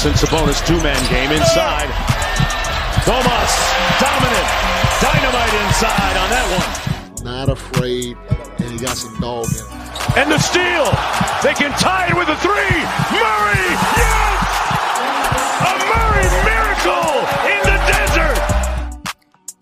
Fox and Sabonis two-man game inside. Domas, dominant, dynamite inside on that one. Not afraid, and he got some dog in him. And the steal. They can tie it with a three. Murray, yes! A Murray miracle in the desert.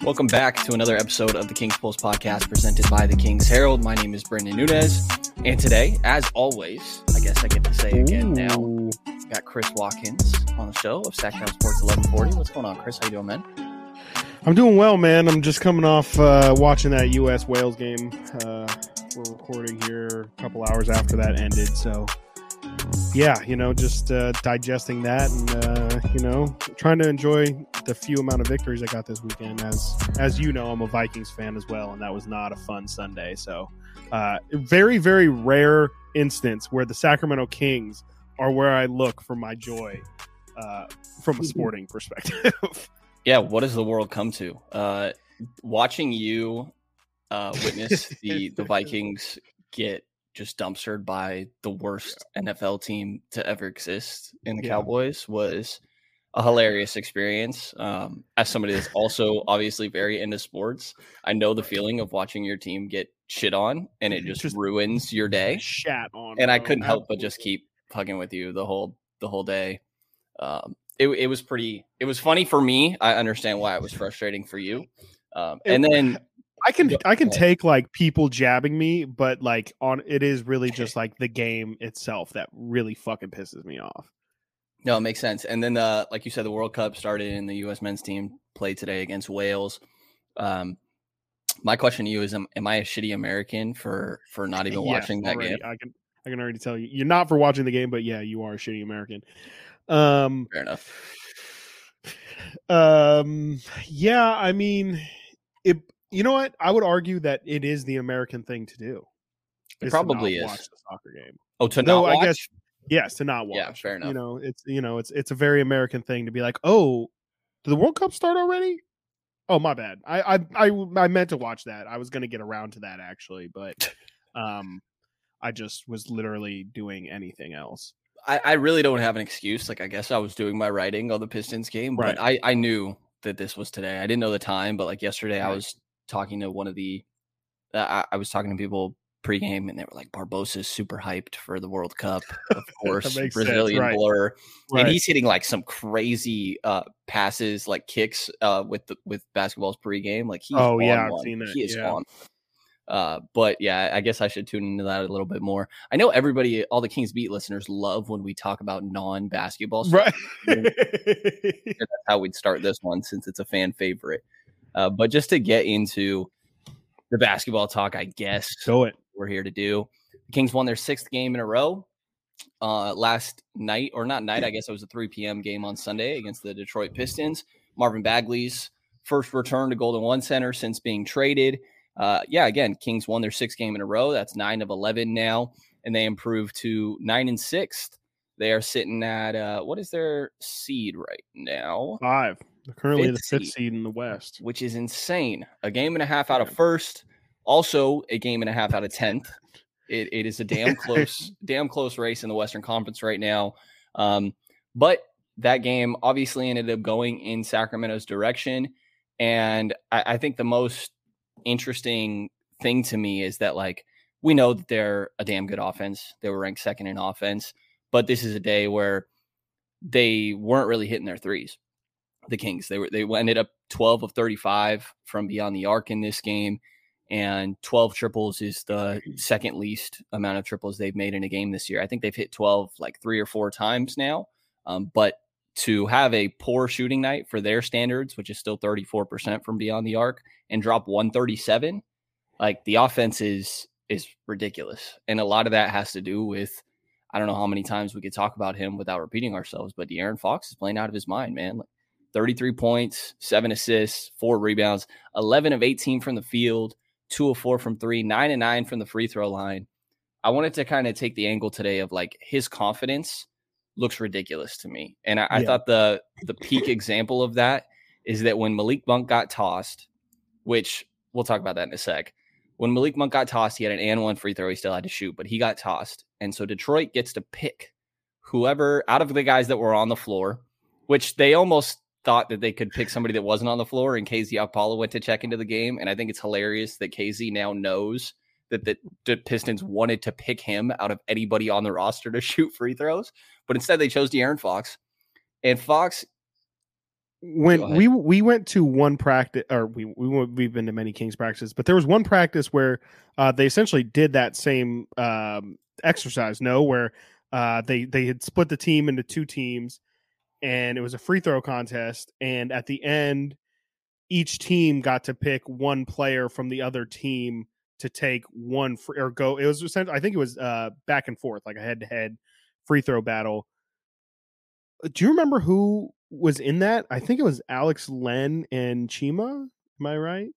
Welcome back to another episode of the Kings Pulse podcast presented by the Kings Herald. My name is Brendan Nunez. And today, as always, I guess I get to say again now, got Chris Watkins on the show of Sactown Sports 1140. What's going on, Chris? How you doing, man? I'm doing well, man. I'm just coming off uh, watching that U.S. Wales game. Uh, we're recording here a couple hours after that ended, so yeah, you know, just uh, digesting that and uh, you know, trying to enjoy the few amount of victories I got this weekend. As as you know, I'm a Vikings fan as well, and that was not a fun Sunday. So, uh, very very rare instance where the Sacramento Kings are where I look for my joy uh, from a sporting perspective. Yeah, what does the world come to? Uh, watching you uh, witness the the Vikings get just dumpstered by the worst NFL team to ever exist in the Yeah. Cowboys was a hilarious experience. Um, as somebody that's also obviously very into sports, I know the feeling of watching your team get shit on and it just, Just ruins your day. Shat on, And I couldn't help but just keep fucking with you the whole the whole day. Um, it, it was pretty. It was funny for me. I understand why it was frustrating for you. Um, It- and then I can I can take like people jabbing me, but like on it is really just like the game itself that really fucking pisses me off. No, it makes sense. And then, uh, like you said, the World Cup started, and the U.S. men's team played today against Wales. Um, my question to you is: Am, am I a shitty American for for not even watching that already. game? I can I can already tell you you're not for watching the game, but yeah, you are a shitty American. Um, Fair enough. um, yeah, I mean, it. You know what? I would argue that it is the American thing to do. It probably is. Watch the soccer game. Oh, to No, not I guess yes, to not watch. Yeah, fair enough. You know, it's you know, it's it's a very American thing to be like, oh, did the World Cup start already? Oh, my bad. I I I, I meant to watch that. I was going to get around to that actually, but um, I just was literally doing anything else. I, I really don't have an excuse. Like, I guess I was doing my writing on the Pistons game, but I, I knew that this was today. I didn't know the time, but like yesterday, I was talking to one of the, uh, I, I was talking to people pregame, and they were like, "Barbosa's super hyped for the World Cup, of course, Brazilian right. blur." Right. and he's hitting like some crazy uh passes like kicks uh with the with basketball's pregame like he's Oh, yeah, I've seen that, he is yeah. on uh but yeah i guess i should tune into that a little bit more i know everybody all the kings beat listeners love when we talk about non-basketball stuff right. that's how we'd start this one since it's a fan favorite uh but just to get into the basketball talk i guess Do it. we're here to do. The Kings won their sixth game in a row uh, last night, or not night, I guess it was a 3 p.m. game on Sunday against the Detroit Pistons. Marvin Bagley's first return to Golden One Center since being traded. Uh, yeah, again, Kings won their sixth game in a row. That's nine of 11 now, and they improved to nine and sixth. They are sitting at uh, what is their seed right now? Five. They're currently Fifth the fifth seed. seed in the West. which is insane. A game and a half out of first, also a game and a half out of tenth. It, it is a damn close, damn close race in the Western Conference right now. Um, but that game obviously ended up going in Sacramento's direction, and I, I think the most interesting thing to me is that like we know that they're a damn good offense. They were ranked second in offense, but this is a day where they weren't really hitting their threes the Kings. They were they ended up 12 of 35 from beyond the arc in this game, and 12 triples is the second least amount of triples they've made in a game this year. I think they've hit 12 like three or four times now. Um, but to have a poor shooting night for their standards, which is still 34% from beyond the arc, and drop 137, like the offense is is ridiculous. And a lot of that has to do with I don't know how many times we could talk about him without repeating ourselves, but De'Aaron Fox is playing out of his mind, man. Like 33 points, seven assists, four rebounds, 11 of 18 from the field, two of four from three, nine and nine from the free throw line. I wanted to kind of take the angle today of like his confidence looks ridiculous to me. And I, I thought the the peak example of that is that when Malik Monk got tossed, which we'll talk about that in a sec. When Malik Monk got tossed, he had an and one free throw. He still had to shoot, but he got tossed. And so Detroit gets to pick whoever out of the guys that were on the floor, which they almost thought that they could pick somebody that wasn't on the floor, and KZ Okpala went to check into the game. And I think it's hilarious that KZ now knows that the, the Pistons wanted to pick him out of anybody on the roster to shoot free throws, but instead they chose De'Aaron Fox. And Fox when we we went to one practice or we, we we've been to many kings practices but there was one practice where uh, they essentially did that same um, exercise no where uh, they they had split the team into two teams and it was a free throw contest and at the end each team got to pick one player from the other team to take one free or go it was essentially i think it was uh, back and forth like a head to head free throw battle do you remember who was in that. I think it was Alex Len and Chima. Am I right?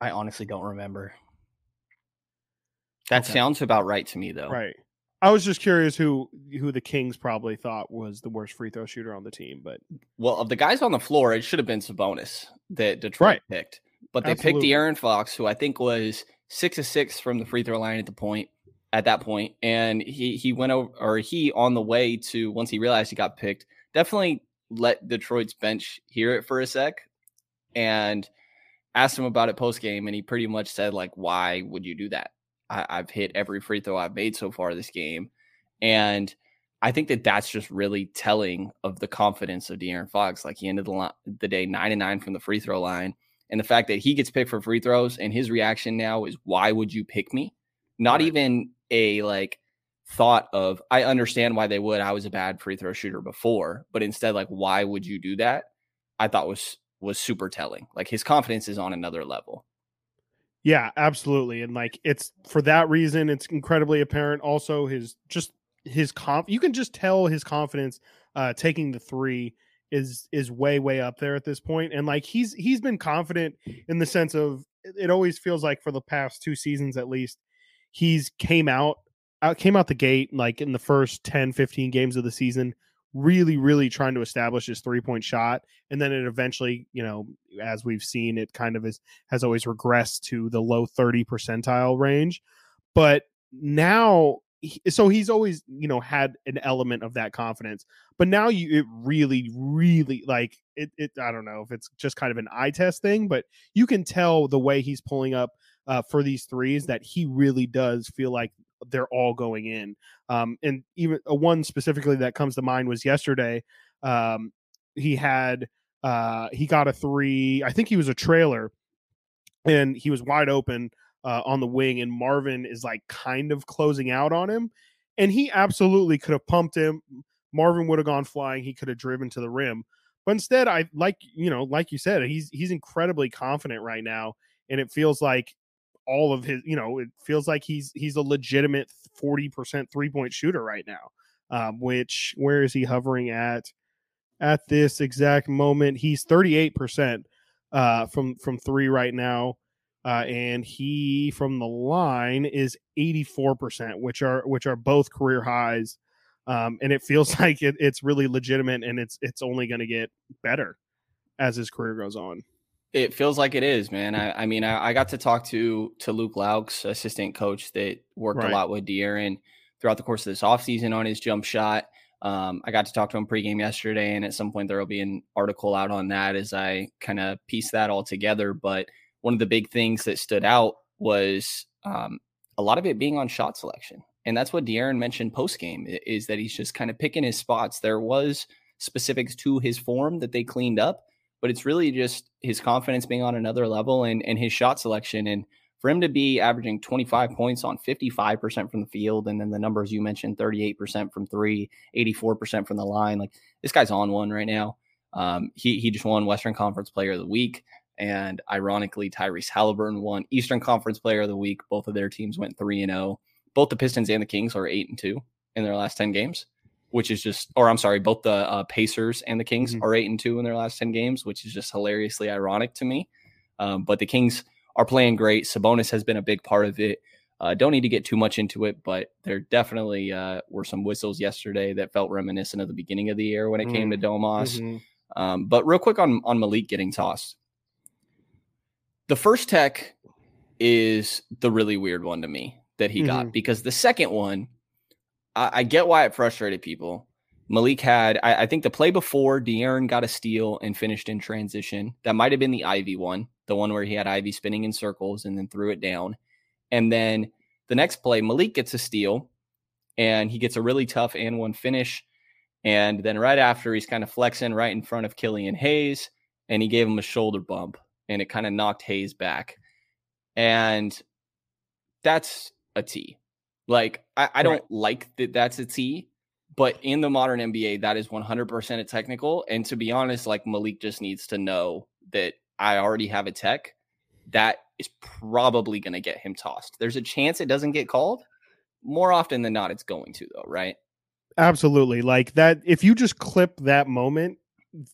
I honestly don't remember. That okay. sounds about right to me, though. Right. I was just curious who who the Kings probably thought was the worst free throw shooter on the team, but well, of the guys on the floor, it should have been Sabonis that Detroit right. picked, but they Absolutely. picked De'Aaron Fox, who I think was six of six from the free throw line at the point at that point, and he he went over or he on the way to once he realized he got picked, definitely let Detroit's bench hear it for a sec and asked him about it post game. And he pretty much said, like, why would you do that? I, I've hit every free throw I've made so far this game. And I think that that's just really telling of the confidence of De'Aaron Fox. Like he ended the, the day nine and nine from the free throw line. And the fact that he gets picked for free throws and his reaction now is, why would you pick me? Not right. even a like, thought of I understand why they would. I was a bad free throw shooter before, but instead like why would you do that? I thought was was super telling. Like his confidence is on another level. Yeah, absolutely. And like it's for that reason it's incredibly apparent also his just his comp you can just tell his confidence uh taking the 3 is is way way up there at this point and like he's he's been confident in the sense of it always feels like for the past two seasons at least he's came out out came out the gate like in the first 10 15 games of the season really really trying to establish his three point shot and then it eventually you know as we've seen it kind of is has always regressed to the low 30 percentile range but now so he's always you know had an element of that confidence but now you it really really like it, it i don't know if it's just kind of an eye test thing but you can tell the way he's pulling up uh, for these threes that he really does feel like they're all going in. Um, and even a uh, one specifically that comes to mind was yesterday. Um, he had uh, he got a three. I think he was a trailer, and he was wide open uh, on the wing, and Marvin is like kind of closing out on him, and he absolutely could have pumped him. Marvin would have gone flying. He could have driven to the rim, but instead, I like you know, like you said, he's he's incredibly confident right now, and it feels like all of his, you know, it feels like he's he's a legitimate 40% three-point shooter right now. Um, which where is he hovering at at this exact moment? He's 38% uh from from 3 right now. Uh, and he from the line is 84%, which are which are both career highs. Um, and it feels like it, it's really legitimate and it's it's only going to get better as his career goes on. It feels like it is, man. I, I mean, I, I, got to talk to to Luke Loucks, assistant coach that worked right. a lot with De'Aaron throughout the course of this offseason on his jump shot. Um, I got to talk to him pregame yesterday, and at some point there will be an article out on that as I kind of piece that all together. But one of the big things that stood out was um, a lot of it being on shot selection, and that's what De'Aaron mentioned post game is that he's just kind of picking his spots. There was specifics to his form that they cleaned up, but it's really just his confidence being on another level and, and his shot selection. And for him to be averaging 25 points on 55% from the field, and then the numbers you mentioned 38% from three, 84% from the line, like this guy's on one right now. Um, he, he just won Western Conference Player of the Week. And ironically, Tyrese Halliburton won Eastern Conference Player of the Week. Both of their teams went 3 and 0. Both the Pistons and the Kings are 8 and 2 in their last 10 games which is just, or I'm sorry, both the uh, Pacers and the Kings mm-hmm. are eight and two in their last ten games, which is just hilariously ironic to me. Um, but the Kings are playing great. Sabonis has been a big part of it. Uh, don't need to get too much into it, but there definitely uh, were some whistles yesterday that felt reminiscent of the beginning of the year when it mm-hmm. came to mm-hmm. Domas. Mm-hmm. Um, but real quick on on Malik getting tossed, the first tech is the really weird one to me that he got mm-hmm. because the second one I, I get why it frustrated people, Malik had, I, I think the play before De'Aaron got a steal and finished in transition. That might have been the Ivey one, the one where he had Ivey spinning in circles and then threw it down. And then the next play, Malik gets a steal and he gets a really tough and one finish. And then right after, he's kind of flexing right in front of Killian Hayes and he gave him a shoulder bump and it kind of knocked Hayes back. And that's a T. Like, I, I don't right. like that that's a T, but in the modern NBA, that is 100% a technical. And to be honest, like Malik just needs to know that I already have a tech. That is probably going to get him tossed. There's a chance it doesn't get called. More often than not, it's going to, though, right? Absolutely. Like that, if you just clip that moment,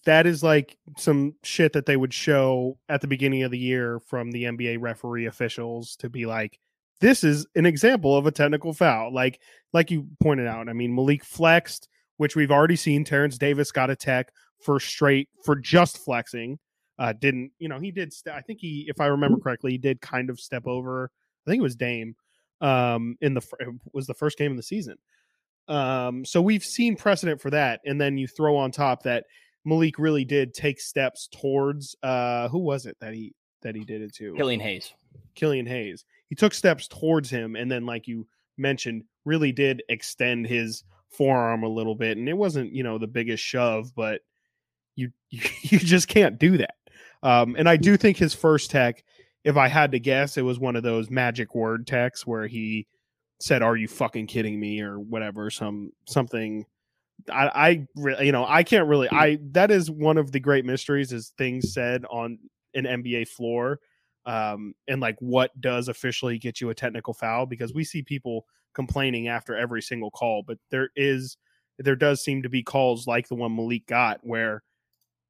that is like some shit that they would show at the beginning of the year from the NBA referee officials to be like, this is an example of a technical foul. Like, like you pointed out, I mean, Malik flexed, which we've already seen. Terrence Davis got a tech for straight for just flexing. Uh, didn't you know he did? St- I think he, if I remember correctly, he did kind of step over. I think it was Dame. Um, in the was the first game of the season. Um, so we've seen precedent for that, and then you throw on top that Malik really did take steps towards uh who was it that he that he did it to? Killian Hayes. Killian Hayes. He took steps towards him and then like you mentioned really did extend his forearm a little bit and it wasn't, you know, the biggest shove, but you you, you just can't do that. Um and I do think his first tech if I had to guess it was one of those magic word techs where he said are you fucking kidding me or whatever some something I, I, you know, I can't really. I that is one of the great mysteries is things said on an NBA floor, um, and like what does officially get you a technical foul because we see people complaining after every single call, but there is, there does seem to be calls like the one Malik got where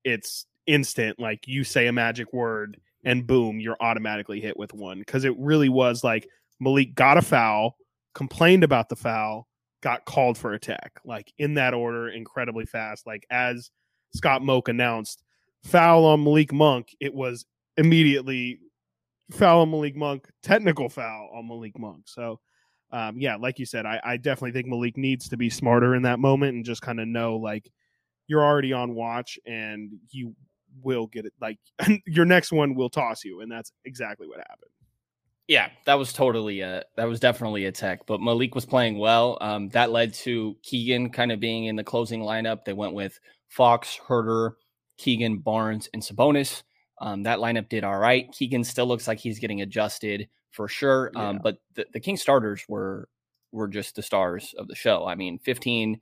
it's instant, like you say a magic word and boom, you're automatically hit with one because it really was like Malik got a foul, complained about the foul, got called for attack, like in that order, incredibly fast. Like as Scott Moak announced, foul on Malik Monk, it was immediately foul on Malik Monk, technical foul on Malik Monk. So, um, yeah, like you said, I, I definitely think Malik needs to be smarter in that moment and just kind of know like you're already on watch and you will get it. Like your next one will toss you, and that's exactly what happened. Yeah, that was totally a that was definitely a tech. But Malik was playing well. Um, that led to Keegan kind of being in the closing lineup. They went with Fox, Huerter, Keegan, Barnes, and Sabonis. Um, that lineup did all right. Keegan still looks like he's getting adjusted for sure. Um, yeah. But the, the King starters were were just the stars of the show. I mean, 15,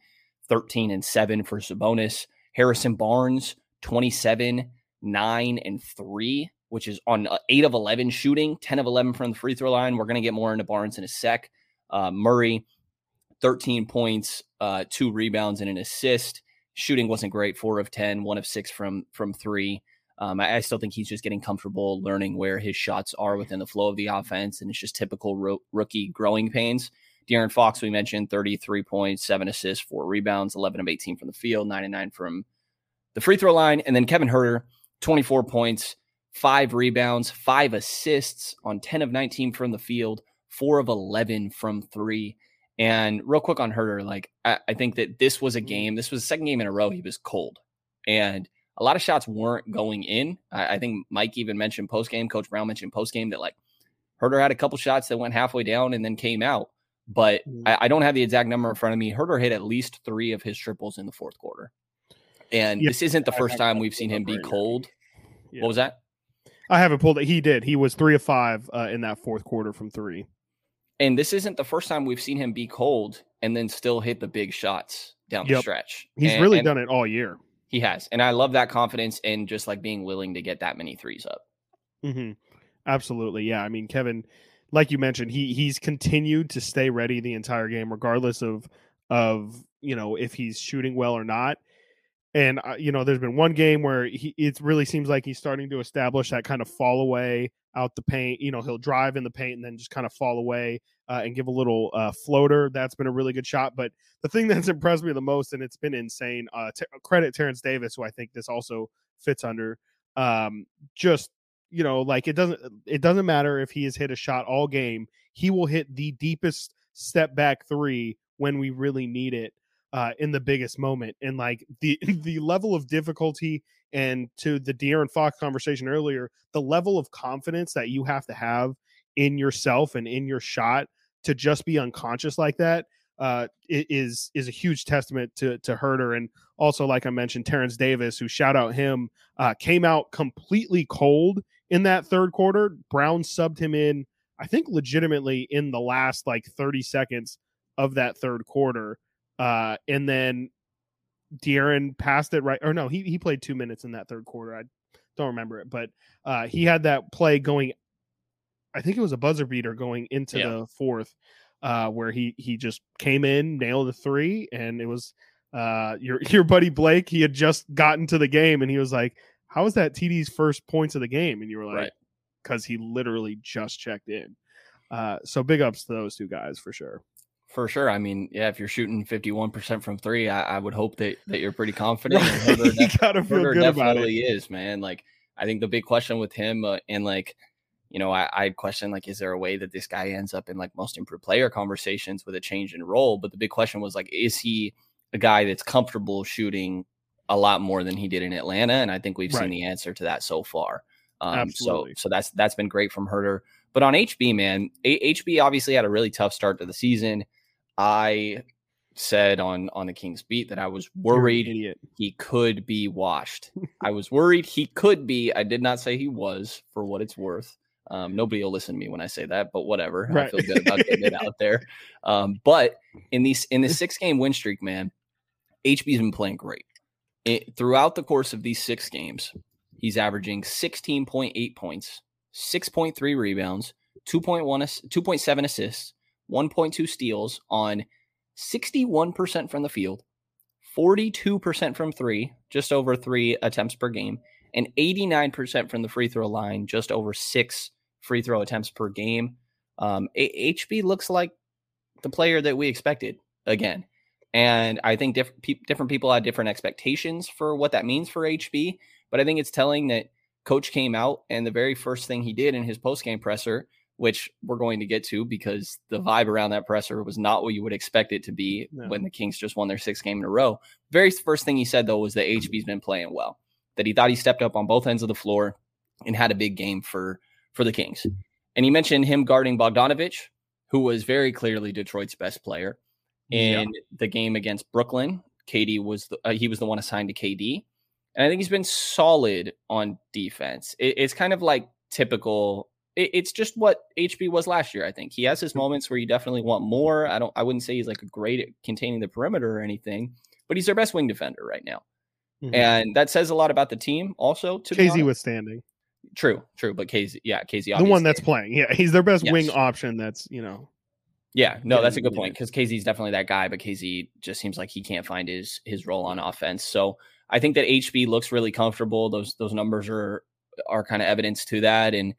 13, and 7 for Sabonis. Harrison Barnes, 27, 9, and 3 which is on uh, eight of 11 shooting, 10 of 11 from the free throw line. We're going to get more into Barnes in a sec. Uh, Murray, 13 points, uh, two rebounds, and an assist. Shooting wasn't great, four of 10, one of six from from three. Um, I, I, still think he's just getting comfortable learning where his shots are within the flow of the offense, and it's just typical ro- rookie growing pains. De'Aaron Fox, we mentioned 33 points, seven assists, four rebounds, 11 of 18 from the field, nine and nine from the free throw line. And then Kevin Huerter, 24 points, five rebounds, five assists on 10 of 19 from the field, four of 11 from three. And real quick on Huerter, like I, I, think that this was a game, this was the second game in a row he was cold. And a lot of shots weren't going in. I, I think Mike even mentioned post game, Coach Brown mentioned post game that like Huerter had a couple shots that went halfway down and then came out. But mm. I, I, don't have the exact number in front of me. Huerter hit at least three of his triples in the fourth quarter. And yeah, this isn't the first time we've seen him be cold. Yeah. What was that? I haven't pulled it. He did. He was three of five uh, in that fourth quarter from three. And this isn't the first time we've seen him be cold and then still hit the big shots down yep. the stretch. He's and, really and done it all year. He has. And I love that confidence and just like being willing to get that many threes up. Mm-hmm. Absolutely. Yeah. I mean, Kevin, like you mentioned, he he's continued to stay ready the entire game, regardless of of you know if he's shooting well or not. And uh, you know, there's been one game where he it really seems like he's starting to establish that kind of fall away out the paint. You know, he'll drive in the paint and then just kind of fall away uh, and give a little uh, floater. That's been a really good shot. But the thing that's impressed me the most, and it's been insane. Uh, t- credit Terrence Davis, who I think this also fits under. Um, just you know, like it doesn't it doesn't matter if he has hit a shot all game. He will hit the deepest step back three when we really need it uh, in the biggest moment. And like the the level of difficulty and to the De'Aaron Fox conversation earlier, the level of confidence that you have to have in yourself and in your shot to just be unconscious like that uh, is is a huge testament to to Huerter and also like I mentioned Terrence Davis, who shout out him, uh, came out completely cold in that third quarter. Brown subbed him in, I think, legitimately in the last like thirty seconds of that third quarter, uh, and then De'Aaron passed it right or no, he he played two minutes in that third quarter. I don't remember it, but uh, he had that play going. I think it was a buzzer beater going into yeah. the fourth uh, where he he just came in, nailed a three, and it was uh, your your buddy Blake. He had just gotten to the game, and he was like, "How is that TD's first points of the game?" And you were like, "Because right. he literally just checked in." Uh, so big ups to those two guys for sure. For sure. I mean, yeah, if you're shooting 51% from three, I, I would hope that, that you're pretty confident. you gotta feel good about it. is, man. Like, I think the big question with him uh, and like you know, I, I question like, is there a way that this guy ends up in like most improved player conversations with a change in role? But the big question was like, is he a guy that's comfortable shooting a lot more than he did in Atlanta? And I think we've right. seen the answer to that so far. Um, Absolutely. So, so that's that's been great from Huerter. But on HB, man, a- HB obviously had a really tough start to the season. I said on on the Kings beat that I was worried he could be washed. I was worried he could be. I did not say he was, for what it's worth. Um, nobody will listen to me when I say that, but whatever. Right. I feel good about getting it out there. Um, but in these in this six game win streak, man, HB's been playing great. It, throughout the course of these six games, he's averaging 16.8 points, 6.3 rebounds, 2.1 2.7 assists, 1.2 steals on 61% from the field, 42% from three, just over three attempts per game, and 89% from the free throw line, just over six free throw attempts per game. Um, HB looks like the player that we expected again. And I think different pe- different people had different expectations for what that means for HB. But I think it's telling that coach came out and the very first thing he did in his post game presser, which we're going to get to because the vibe around that presser was not what you would expect it to be no. when the Kings just won their sixth game in a row. Very first thing he said though was that HB's been playing well, that he thought he stepped up on both ends of the floor and had a big game for for the Kings. And he mentioned him guarding Bogdanovich, who was very clearly Detroit's best player in yeah. the game against Brooklyn. KD was the, uh, he was the one assigned to KD, and I think he's been solid on defense. It, it's kind of like typical. It, it's just what HB was last year. I think he has his moments where you definitely want more. I don't. I wouldn't say he's like a great at containing the perimeter or anything, but he's their best wing defender right now. Mm-hmm. And that says a lot about the team, also. To KZ withstanding. True, true. But KZ, yeah, KZ, the one that's playing. Yeah, he's their best yes. wing option. That's you know. Yeah, no, that's a good point because KZ is definitely that guy, but KZ just seems like he can't find his his role on offense. So I think that HB looks really comfortable. Those those numbers are are kind of evidence to that. And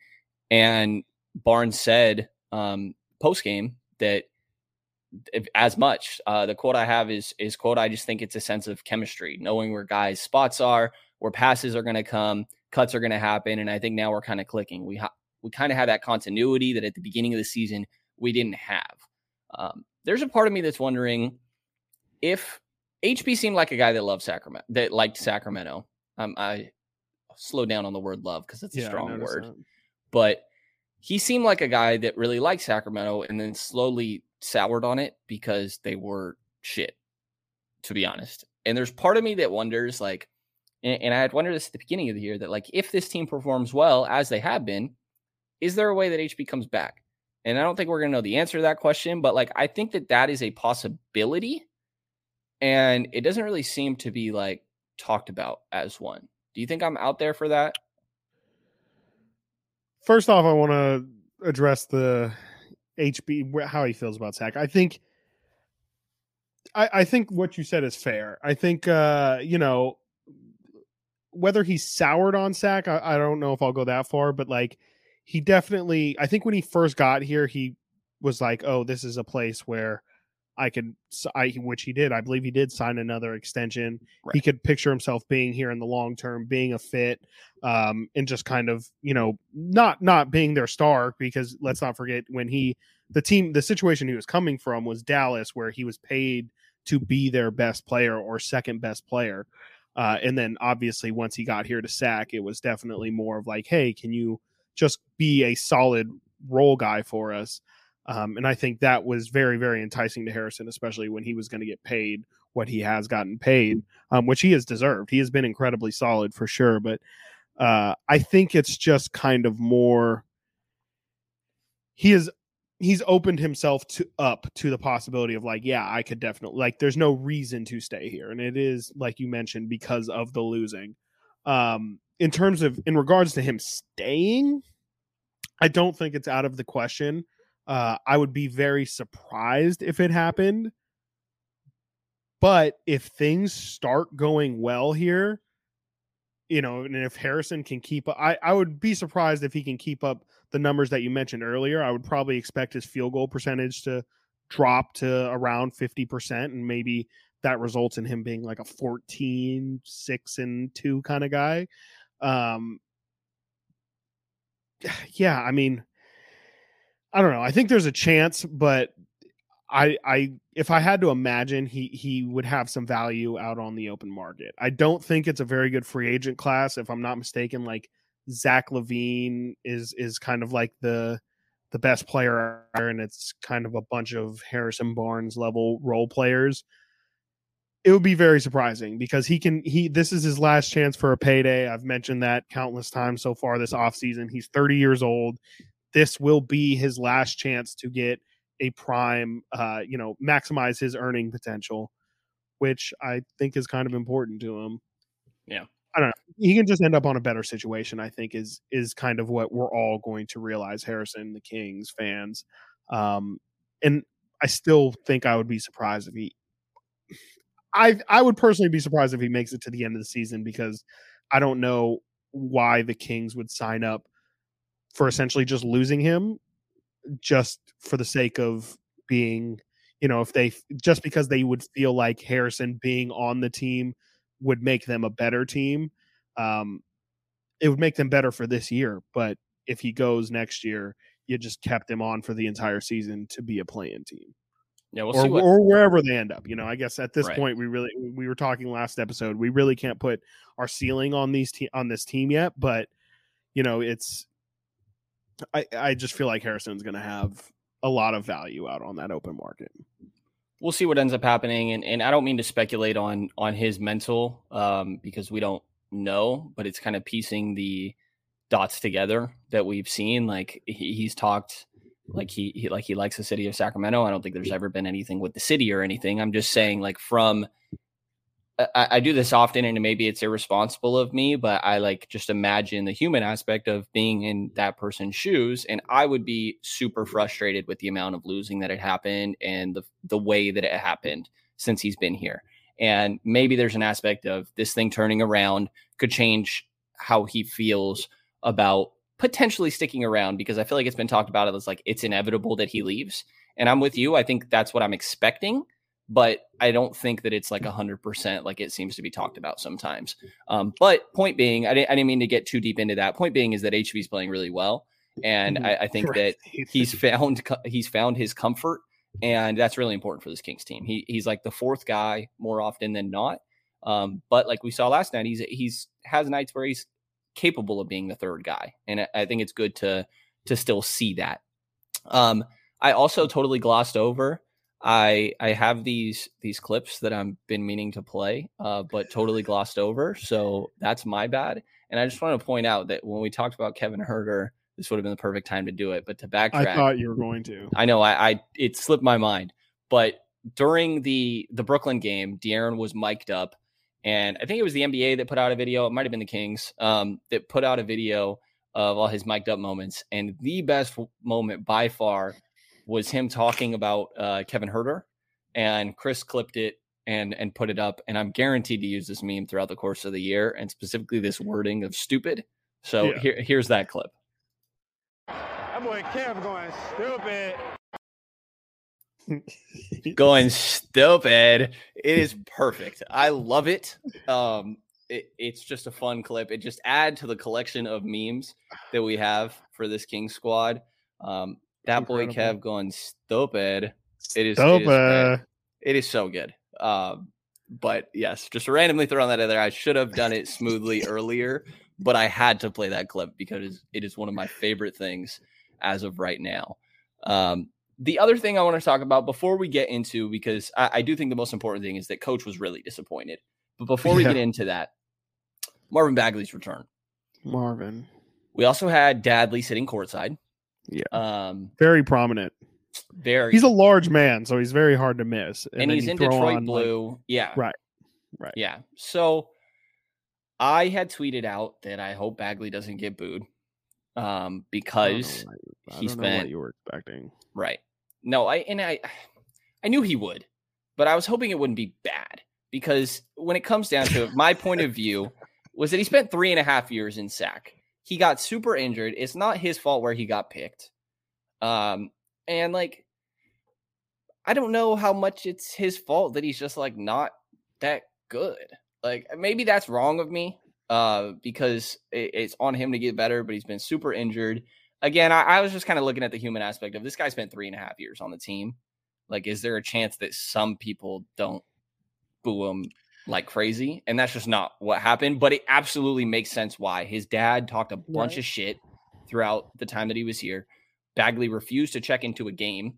and Barnes said um, post game that if, as much. Uh, the quote I have is is quote. I just think it's a sense of chemistry, knowing where guys' spots are, where passes are going to come, cuts are going to happen. And I think now we're kind of clicking. We ha- we kind of have that continuity that at the beginning of the season we didn't have. Um, there's a part of me that's wondering if HB seemed like a guy that loved Sacramento, that liked Sacramento. Um, I slow down on the word love because it's a yeah, strong word, that. But he seemed like a guy that really liked Sacramento and then slowly soured on it because they were shit, to be honest. And there's part of me that wonders, like, and, I had wondered this at the beginning of the year that like if this team performs well as they have been, is there a way that HB comes back? And I don't think we're going to know the answer to that question, but like I think that that is a possibility, and it doesn't really seem to be like talked about as one. Do you think I'm out there for that? First off, I want to address the HB how he feels about Sac. I think I, I think what you said is fair. I think uh, you know whether he's soured on Sac, I, I don't know if I'll go that far, but like he definitely, I think when he first got here, he was like, "Oh, this is a place where I could," I which he did. I believe he did sign another extension. Right. He could picture himself being here in the long term, being a fit, um, and just kind of, you know, not not being their star because let's not forget when he the team the situation he was coming from was Dallas, where he was paid to be their best player or second best player. Uh, and then obviously once he got here to Sac, it was definitely more of like, hey, can you just be a solid role guy for us? Um, and I think that was very, very enticing to Harrison, especially when he was going to get paid what he has gotten paid, um, which he has deserved. He has been incredibly solid for sure. But uh, I think it's just kind of more. He is he's opened himself to up to the possibility of like yeah i could definitely like there's no reason to stay here and it is like you mentioned because of the losing um in terms of in regards to him staying i don't think it's out of the question uh i would be very surprised if it happened but if things start going well here you know and if harrison can keep i i would be surprised if he can keep up the numbers that you mentioned earlier, I would probably expect his field goal percentage to drop to around 50%. And maybe that results in him being like a 14, 6 and 2 kind of guy. Um, yeah, I mean, I don't know. I think there's a chance, but I, I, if I had to imagine, he he would have some value out on the open market. I don't think it's a very good free agent class, if I'm not mistaken. Like Zach LaVine is is kind of like the the best player, and it's kind of a bunch of Harrison Barnes level role players. It would be very surprising because he can he this is his last chance for a payday. I've mentioned that countless times so far this offseason. He's 30 years old. This will be his last chance to get a prime uh, you know, maximize his earning potential, which I think is kind of important to him. Yeah. I don't know. He can just end up on a better situation. I think is is kind of what we're all going to realize. Harrison, the Kings fans, um, and I still think I would be surprised if he. I I would personally be surprised if he makes it to the end of the season because I don't know why the Kings would sign up for essentially just losing him, just for the sake of being, you know, if they just because they would feel like Harrison being on the team would make them a better team. Um, it would make them better for this year, but if he goes next year, you just kept him on for the entire season to be a playing team. Yeah, we'll or, see what, or wherever they end up. You know, I guess at this Right. point we really we were talking last episode. We really can't put our ceiling on these te- on this team yet, but you know, it's I I just feel like Harrison's going to have a lot of value out on that open market. we'll see what ends up happening. And, and I don't mean to speculate on on his mental um, because we don't know, but it's kind of piecing the dots together that we've seen. Like he, he's talked like he, he like he likes the city of Sacramento. I don't think there's ever been anything with the city or anything. I'm just saying like from I, I do this often and maybe it's irresponsible of me, but I like just imagine the human aspect of being in that person's shoes. And I would be super frustrated with the amount of losing that had happened and the, the way that it happened since he's been here. And maybe there's an aspect of this thing turning around could change how he feels about potentially sticking around because I feel like it's been talked about as like it's inevitable that he leaves. And I'm with you. I think that's what I'm expecting but I don't think that it's like a hundred percent like it seems to be talked about sometimes. Um, but point being, I didn't, I didn't mean to get too deep into that. Point being is that HB is playing really well, and Mhm. I, I think that he's found he's found his comfort, and that's really important for this Kings team. He he's like the fourth guy more often than not. Um, but like we saw last night, he's he's has nights where he's capable of being the third guy, and I, I think it's good to to still see that. Um, I also totally glossed over. I I have these these clips that I've been meaning to play, uh, but totally glossed over. So that's my bad. And I just want to point out that when we talked about Kevin Huerter, this would have been the perfect time to do it. But to backtrack, I thought you were going to. I know I, I it slipped my mind, but during the the Brooklyn game, De'Aaron was mic'd up, and I think it was the NBA that put out a video. It might have been the Kings um, that put out a video of all his mic'd up moments, and the best moment by far was him talking about uh, Kevin Huerter, and Chris clipped it and and put it up, and I'm guaranteed to use this meme throughout the course of the year, and specifically this wording of stupid. So Yeah. here here's that clip. That boy Kev going stupid. going stupid. It is perfect. I love it. Um, it, it's just a fun clip. It just add to the collection of memes that we have for this King squad. Um, that boy Incredible. Kev going stupid. It is, it is Dope, great. It is so good. Uh, but yes, just randomly throwing that in there. I should have done it smoothly earlier, but I had to play that clip because it is one of my favorite things as of right now. Um, the other thing I want to talk about before we get into, because I, I, do think the most important thing is that coach was really disappointed. But before we yeah. get into that, Marvin Bagley's return. Marvin. We also had Dadley sitting courtside. Yeah. Um, very prominent. Very. He's a large man, so he's very hard to miss. And, and he's in Detroit on, blue. Like, yeah. Right. Right. Yeah. So I had tweeted out that I hope Bagley doesn't get booed. Um, because I he spent what you were expecting. Right. No, I and I I knew he would, but I was hoping it wouldn't be bad because when it comes down to it, my point of view was that he spent three and a half years in SAC. He got super injured. It's not his fault where he got picked. Um, and like, I don't know how much it's his fault that he's just like not that good. Like, maybe that's wrong of me uh, because it, it's on him to get better, but he's been super injured. Again, I, I was just kind of looking at the human aspect of this guy spent three and a half years on the team. Like, is there a chance that some people don't boo him like crazy? And that's just not what happened. But it absolutely makes sense why his dad talked a bunch right. of shit throughout the time that he was here. Bagley refused to check into a game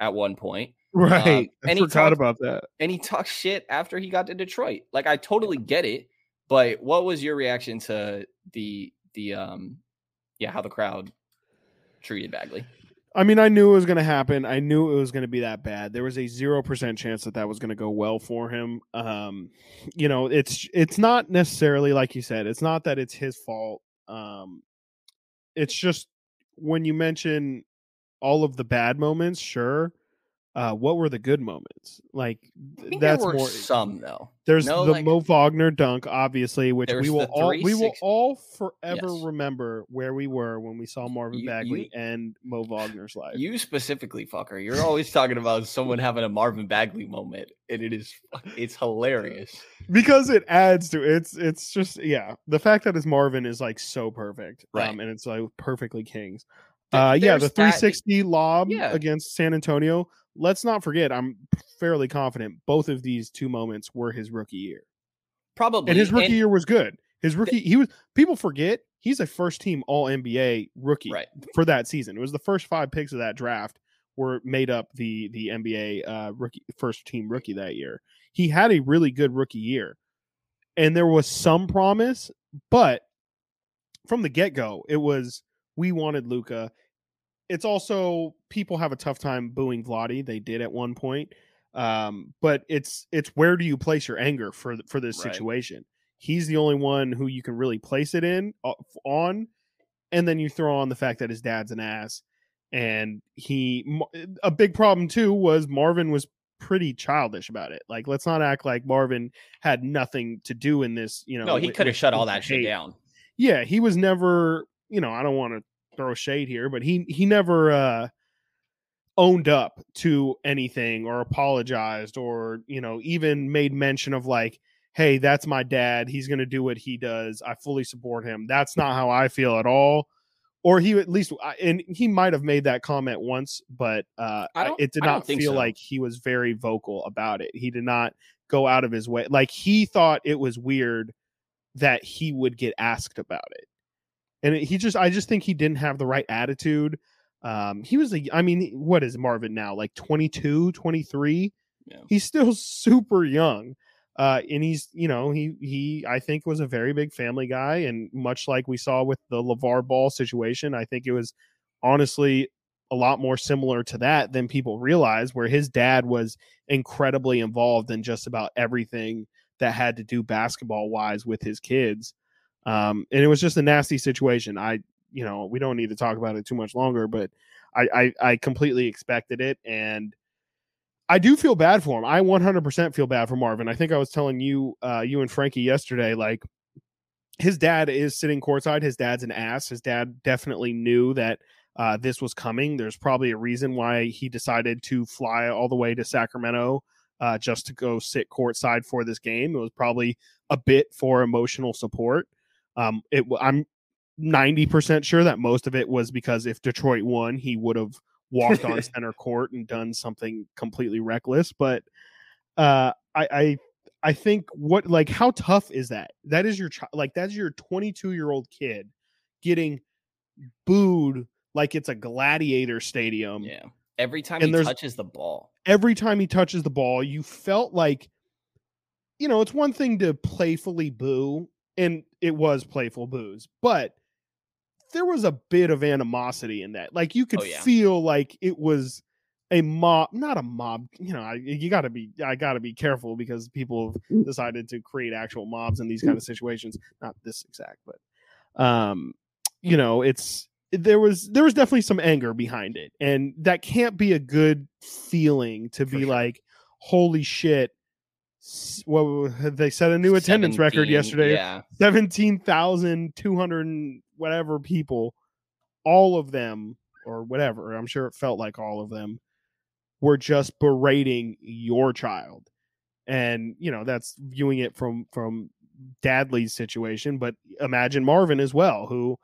at one point. Right. Um, and I forgot talked, about that. And he talked shit after he got to Detroit. Like I totally get it. But what was your reaction to the the um yeah, how the crowd treated Bagley? I mean, I knew it was going to happen. I knew it was going to be that bad. There was a zero percent chance that that was going to go well for him. Um, you know, it's it's not necessarily like you said. It's not that it's his fault. Um, it's just when you mention all of the bad moments, sure. Uh, what were the good moments? Like that's more some though. There's no, the like, Mo Wagner dunk, obviously, which we will all we will all forever yes. remember where we were when we saw Marvin you, Bagley you, and Mo Wagner's life. You specifically, fucker. You're always talking about someone having a Marvin Bagley moment, and it is it's hilarious because it adds to it's it's just yeah the fact that it's Marvin is like so perfect, right? Um, and it's like perfectly Kings. Uh, yeah, the 360 that, lob yeah. against San Antonio let's not forget, I'm fairly confident both of these two moments were his rookie year. Probably. And his rookie and year was good. His rookie, he was, people forget he's a first team All NBA rookie right. for that season. It was the first five picks of that draft were made up the the NBA uh, rookie first team rookie that year. He had a really good rookie year, and there was some promise, but from the get go, it was we wanted Luka it's also people have a tough time booing Vlade. They did at one point. Um, but it's it's where do you place your anger for for this right. situation? He's the only one who you can really place it in uh, on, and then you throw on the fact that his dad's an ass, and he a big problem too was Marvin was pretty childish about it. Like, let's not act like Marvin had nothing to do in this. You know, no, he could have shut all that shit down. Yeah, he was never. You know, I don't want to throw shade here, but he he never uh owned up to anything or apologized or you know even made mention of like hey that's my dad. He's going to do what he does. I fully support him. That's not how i feel at all. Or he at least and he might have made that comment once but uh it did not feel so. like he was very vocal about it. He did not go out of his way like he thought it was weird that he would get asked about it and he just I just think he didn't have the right attitude. Um, he was a, I mean, what is Marvin now? Like 22, 23? Yeah. He's still super young. Uh, and he's, you know, he, he, I think was a very big family guy. And much like we saw with the LeVar Ball situation, I think it was honestly a lot more similar to that than people realize, where his dad was incredibly involved in just about everything that had to do basketball wise with his kids. Um, and it was just a nasty situation. I, you know, we don't need to talk about it too much longer, but I, I, I completely expected it. And I do feel bad for him. I 100% feel bad for Marvin. I think I was telling you, uh, you and Frankie yesterday, like his dad is sitting courtside. His dad's an ass. His dad definitely knew that uh, this was coming. There's probably a reason why he decided to fly all the way to Sacramento uh, just to go sit courtside for this game. It was probably a bit for emotional support. Um, it I'm 90% sure that most of it was because if Detroit won, he would have walked on center court and done something completely reckless. But uh, I, I I think what like how tough is that? That is your child, like that's your 22 year old kid getting booed like it's a gladiator stadium. Yeah. Every time and he touches the ball. Every time he touches the ball, you felt like, you know, it's one thing to playfully boo, and it was playful booze, but there was a bit of animosity in that. Like you could Oh, yeah. feel like it was a mob, not a mob. You know, I, you got to be, I got to be careful because people have decided to create actual mobs in these kind of situations. Not this exact, but um, you know, it's there was there was definitely some anger behind it, and that can't be a good feeling to For be sure. like, holy shit. Well, they set a new attendance record yesterday Yeah. 17,200 whatever people, all of them, or whatever, I'm sure it felt like all of them, were just berating your child. And, you know, that's viewing it from, from Dadley's situation, but imagine Marvin as well, who,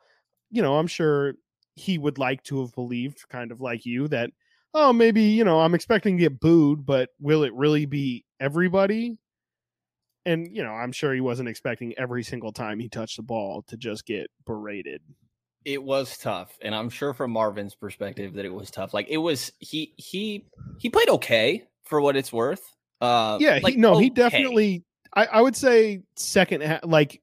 you know, I'm sure he would like to have believed, kind of like you, that, oh, maybe, you know, I'm expecting to get booed, but will it really be everybody? and you know i'm sure he wasn't expecting every single time he touched the ball to just get berated it was tough and i'm sure from marvin's perspective that it was tough like it was he he he played okay for what it's worth uh yeah like, he, no he definitely I, I would say second ha- like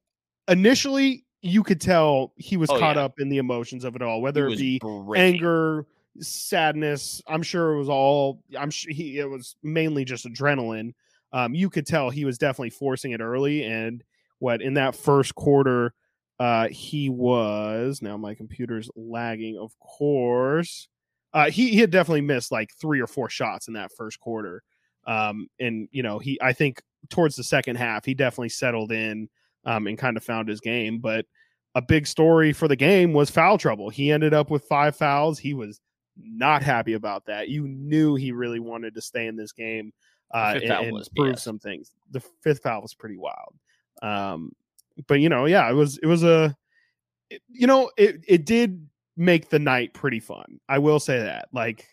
initially you could tell he was Oh, caught yeah. up in the emotions of it all whether it be anger sadness i'm sure it was all i'm sure he it was mainly just adrenaline um you could tell he was definitely forcing it early and what in that first quarter uh he was now my computer's lagging of course. Uh he, he had definitely missed like three or four shots in that first quarter. Um and you know he i think towards the second half he definitely settled in um and kind of found his game but a big story for the game was foul trouble. He ended up with five fouls. He was not happy about that. You knew he really wanted to stay in this game uh fifth and, and was prove BS. some things. The fifth foul was pretty wild. Um but you know yeah it was it was a it- you know it it did make the night pretty fun i will say that. Like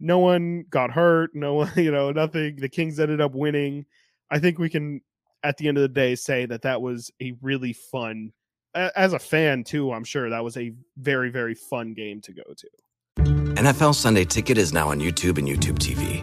no one got hurt no one you know nothing the kings ended up winning. I think we can at the end of the day say that that was a really fun as a fan too i'm sure that was a very very fun game to go to. NFL Sunday Ticket is now on YouTube and YouTube TV,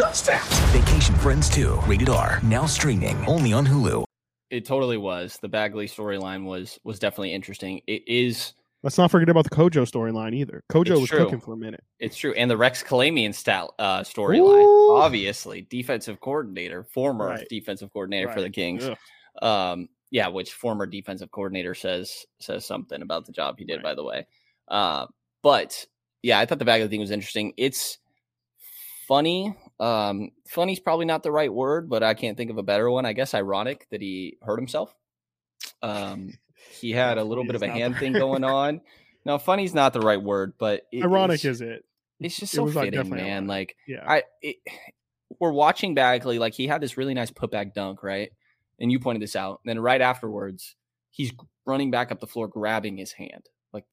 Who does that? Vacation Friends 2, rated R, now streaming only on Hulu. it totally was the bagley storyline was was definitely interesting it is let's not forget about the CoJo storyline either CoJo was true. cooking for a minute It's true, and the Rex Kalamian style uh, storyline, obviously defensive coordinator, former Right. defensive coordinator for the Kings. Ugh. Um, yeah, which former defensive coordinator says says something about the job he did, Right. by the way. Uh, but yeah, I thought the Bagley thing was interesting. It's funny. Um, funny's probably not the right word, but I can't think of a better one. I guess ironic that he hurt himself. Um, he had a little bit of a hand thing going on. No, funny's not the right word, but it- ironic is it it's just so like, fitting, definitely man. ironic. Like yeah I, it, we're watching Bagley. Like he had this really nice putback dunk, right? And you pointed this out. then right afterwards, he's running back up the floor, grabbing his hand like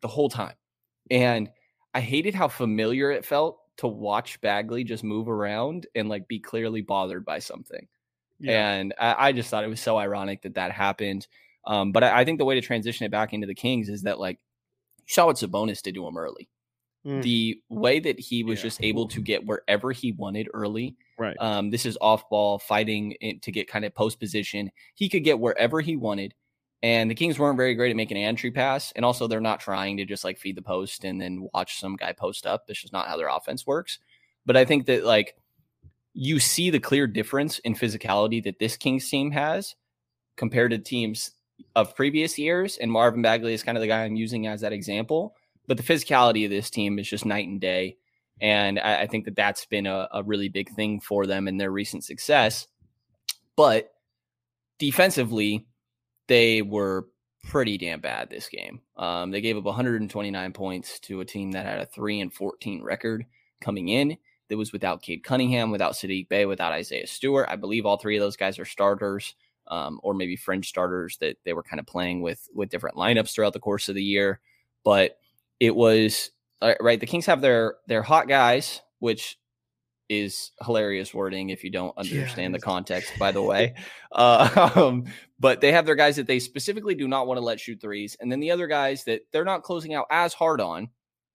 the whole time. And I hated how familiar it felt to watch Bagley just move around and like be clearly bothered by something. yeah And I, I just thought it was so ironic that that happened. Um, but I, I think the way to transition it back into the Kings is that like you saw what Sabonis did to him early Mm. the way that he was Yeah. just able to get wherever he wanted early. right Um, this is off ball fighting to get kind of post position. He could get wherever he wanted, And the Kings weren't very great at making an entry pass. And also, they're not trying to just like feed the post and then watch some guy post up. This is not how their offense works. But I think that like you see the clear difference in physicality that this Kings team has compared to teams of previous years. And Marvin Bagley is kind of the guy I'm using as that example. But the physicality of this team is just night and day. And I, I think that that's been a, a really big thing for them in their recent success. But defensively, they were pretty damn bad this game. Um, they gave up 129 points to a team that had a 3 and 14 record coming in. That was without Cade Cunningham, without Saddiq Bey, without Isaiah Stewart. I believe all three of those guys are starters, um, or maybe fringe starters that they were kind of playing with with different lineups throughout the course of the year. But it was uh, right. The Kings have their their hot guys, which is hilarious wording if you don't understand yeah, the context, by the way. Uh, um, but they have their guys that they specifically do not want to let shoot threes, and then the other guys that they're not closing out as hard on,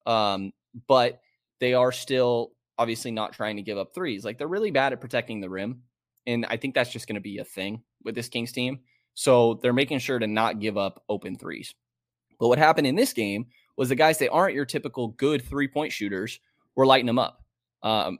um, but they are still obviously not trying to give up threes. Like they're really bad at protecting the rim, and I think that's just going to be a thing with this Kings team. So they're making sure to not give up open threes. But what happened in this game was the guys that aren't your typical good three point shooters were lighting them up. Um,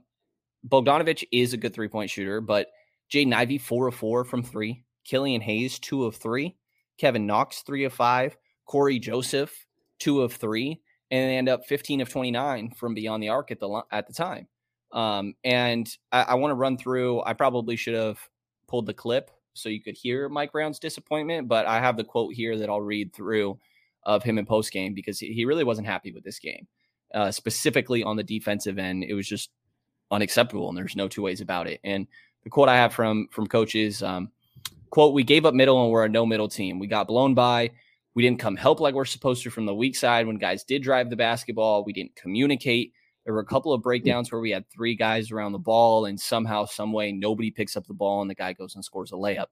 Bogdanovic is a good three point shooter, but Jaden Ivey, four of four from three. Killian Hayes, two of three. Kevin Knox, three of five. Cory Joseph, two of three. And they end up 15 of 29 from beyond the arc at the at the time. Um, and I, I want to run through. I probably should have pulled the clip so you could hear Mike Brown's disappointment, but I have the quote here that I'll read through of him in post game because he, he really wasn't happy with this game, uh, specifically on the defensive end. It was just unacceptable, and there's no two ways about it. And the quote I have from from coaches, um, quote: "We gave up middle, and we're a no middle team. We got blown by. We didn't come help like we're supposed to from the weak side when guys did drive the basketball. We didn't communicate." There were a couple of breakdowns where we had three guys around the ball, and somehow, some way, nobody picks up the ball, and the guy goes and scores a layup.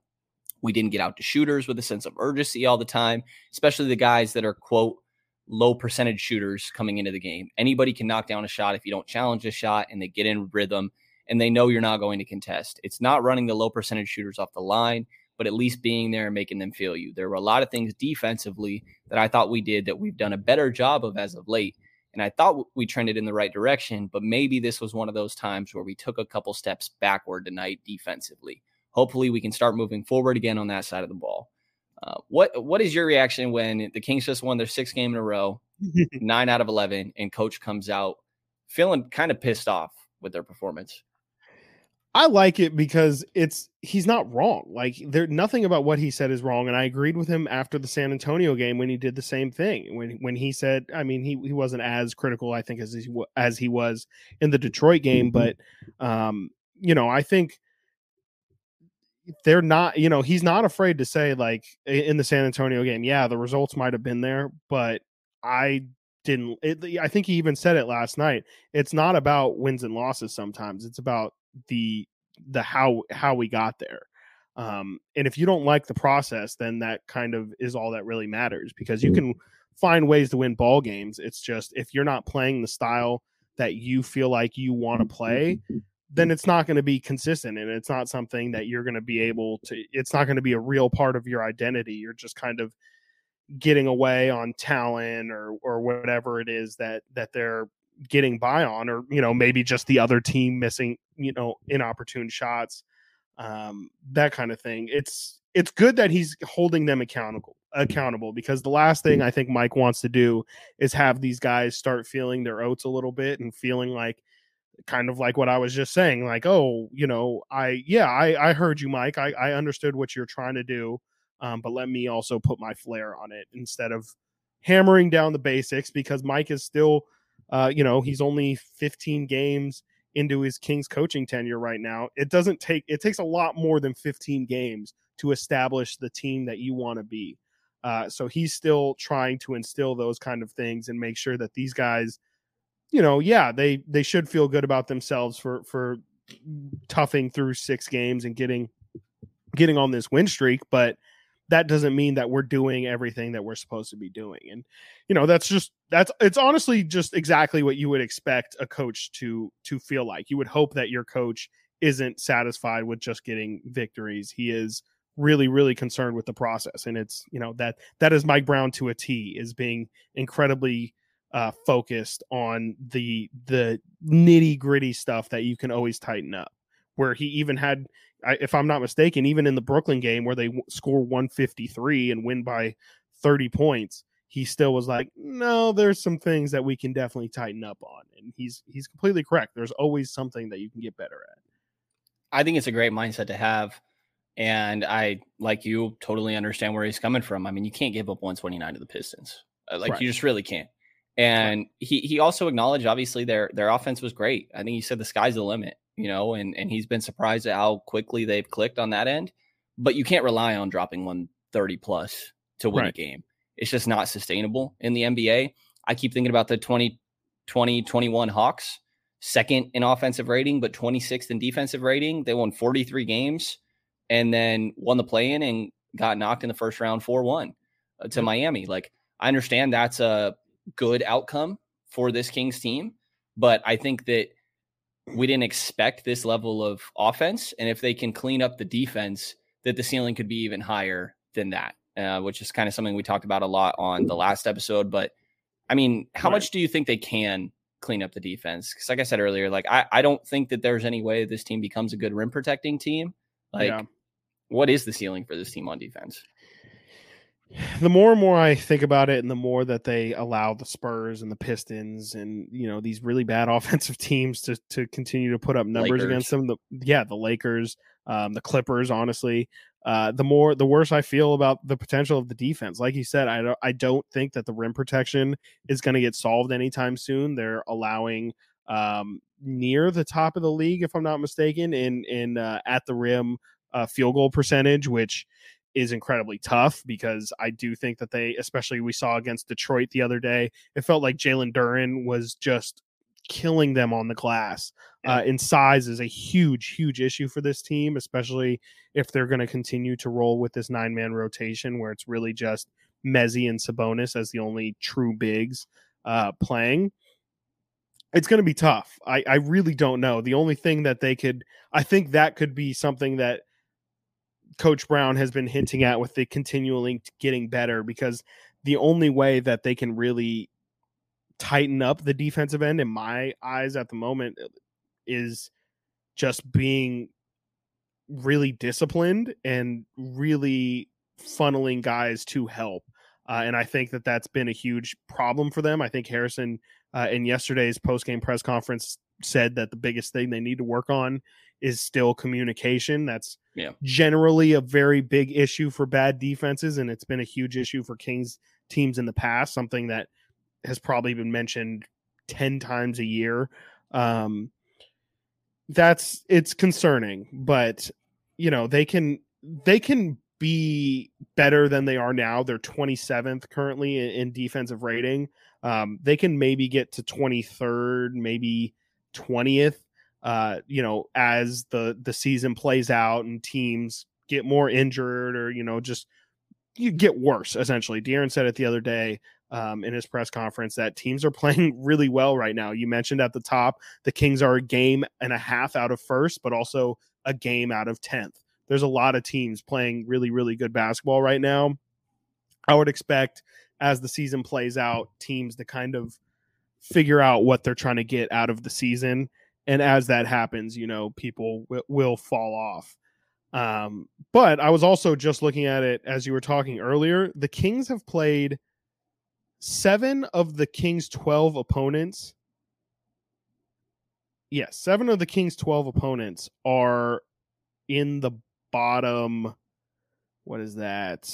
We didn't get out to shooters with a sense of urgency all the time, especially the guys that are quote low percentage shooters coming into the game. Anybody can knock down a shot if you don't challenge a shot and they get in rhythm and they know you're not going to contest. It's not running the low percentage shooters off the line, but at least being there and making them feel you. There were a lot of things defensively that I thought we did that we've done a better job of as of late. And I thought we trended in the right direction, but maybe this was one of those times where we took a couple steps backward tonight defensively. Hopefully, we can start moving forward again on that side of the ball. Uh, what what is your reaction when the Kings just won their sixth game in a row, nine out of eleven, and coach comes out feeling kind of pissed off with their performance? I like it because it's he's not wrong. Like there nothing about what he said is wrong. And I agreed with him after the San Antonio game when he did the same thing. When when he said, I mean, he, he wasn't as critical, I think, as he as he was in the Detroit game. But um, you know, I think they're not, you know, he's not afraid to say like in the San Antonio game, yeah, the results might have been there, but I didn't it, I think he even said it last night. It's not about wins and losses sometimes. It's about the the how how we got there. Um and if you don't like the process, then that kind of is all that really matters because you can find ways to win ball games. It's just if you're not playing the style that you feel like you want to play, then it's not going to be consistent and it's not something that you're going to be able to it's not going to be a real part of your identity. You're just kind of getting away on talent or or whatever it is that that they're getting by on or you know maybe just the other team missing you know inopportune shots um that kind of thing. It's it's good that he's holding them accountable accountable because the last thing i think mike wants to do is have these guys start feeling their oats a little bit and feeling like kind of like what I was just saying, like, oh, you know, I yeah, I I heard you, Mike. I I understood what you're trying to do, um, but let me also put my flair on it instead of hammering down the basics because Mike is still, uh, you know, he's only 15 games into his Kings coaching tenure right now. It doesn't take it takes a lot more than 15 games to establish the team that you want to be. Uh, so he's still trying to instill those kind of things and make sure that these guys you know, yeah, they they should feel good about themselves for for toughing through six games and getting getting on this win streak, but that doesn't mean that we're doing everything that we're supposed to be doing. And you know, that's just that's it's honestly just exactly what you would expect a coach to to feel like. You would hope that your coach isn't satisfied with just getting victories. He is really really concerned with the process and it's you know that that is mike brown to a t is being incredibly uh focused on the the nitty gritty stuff that you can always tighten up where he even had I, if i'm not mistaken even in the brooklyn game where they w- score 153 and win by 30 points he still was like no there's some things that we can definitely tighten up on and he's he's completely correct there's always something that you can get better at I think it's a great mindset to have. And I, like you, totally understand where he's coming from. I mean, you can't give up 129 to the Pistons. Uh, Like Right. you just really can't. And he he also acknowledged obviously their their offense was great. I think he said the sky's the limit, you know, and and he's been surprised at how quickly they've clicked on that end. But you can't rely on dropping 130 plus to win a game. It's just not sustainable in the NBA. I keep thinking about the 2020 21 Hawks, second in offensive rating, but 26th in defensive rating. They won 43 games and then won the play in and got knocked in the first round 4 1 uh, to Miami. Like, I understand that's a good outcome for this Kings team, but I think that we didn't expect this level of offense. And if they can clean up the defense, that the ceiling could be even higher than that, uh, which is kind of something we talked about a lot on the last episode. But I mean, how Right. much do you think they can clean up the defense? Because, like I said earlier, like I, I don't think that there's any way this team becomes a good rim protecting team. Like, Yeah. what is the ceiling for this team on defense? The more and more I think about it, and the more that they allow the Spurs and the Pistons and you know these really bad offensive teams to to continue to put up numbers Lakers. against them, the yeah, the Lakers, um, the Clippers, honestly, uh, the more the worse I feel about the potential of the defense. Like you said, I don't I don't think that the rim protection is going to get solved anytime soon. They're allowing um, near the top of the league, if I'm not mistaken, in in uh, at the rim uh, field goal percentage, which is incredibly tough because I do think that they, especially we saw against Detroit the other day, it felt like Jalen Duren was just killing them on the glass. Uh, and size is a huge, huge issue for this team, especially if they're going to continue to roll with this nine man rotation where it's really just Mezzi and Sabonis as the only true bigs uh, playing. It's going to be tough. I, I really don't know. The only thing that they could, I think that could be something that Coach Brown has been hinting at with the continually getting better because the only way that they can really tighten up the defensive end in my eyes at the moment uh, is just being really disciplined and really funneling guys to help. Uh, and I think that that's been a huge problem for them. I think Harrison uh, in yesterday's post game press conference said that the biggest thing they need to work on is still communication. That's Yeah. generally a very big issue for bad defenses, and it's been a huge issue for Kings teams in the past. Something that has probably been mentioned ten times a year. Um, that's it's concerning, but you know they can they can be better than they are now. They're 27th currently in, in defensive rating. Um, they can maybe get to 23rd, maybe 20th. Uh, you know, as the the season plays out and teams get more injured or you know just you get worse essentially. De'Aaron said it the other day um, in his press conference that teams are playing really well right now. You mentioned at the top the Kings are a game and a half out of first, but also a game out of 10th. There's a lot of teams playing really, really good basketball right now. I would expect as the season plays out, teams to kind of figure out what they're trying to get out of the season. And as that happens, you know, people w- will fall off. Um, but I was also just looking at it as you were talking earlier. The Kings have played seven of the Kings' 12 opponents. Yes, seven of the Kings' 12 opponents are in the bottom. What is that?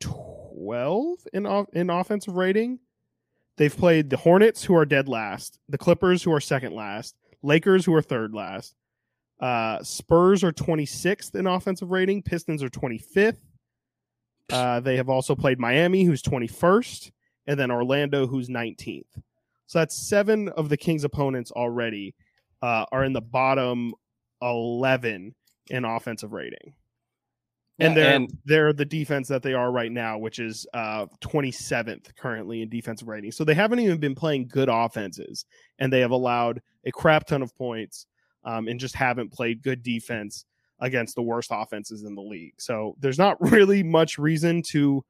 12 in, in offensive rating. They've played the Hornets, who are dead last, the Clippers, who are second last, Lakers, who are third last. Uh, Spurs are 26th in offensive rating. Pistons are 25th. Uh, they have also played Miami, who's 21st, and then Orlando, who's 19th. So that's seven of the Kings' opponents already uh, are in the bottom 11 in offensive rating. And they're and- they're the defense that they are right now, which is uh 27th currently in defensive rating. So they haven't even been playing good offenses, and they have allowed a crap ton of points, um, and just haven't played good defense. against the worst offenses in the league. So there's not really much reason to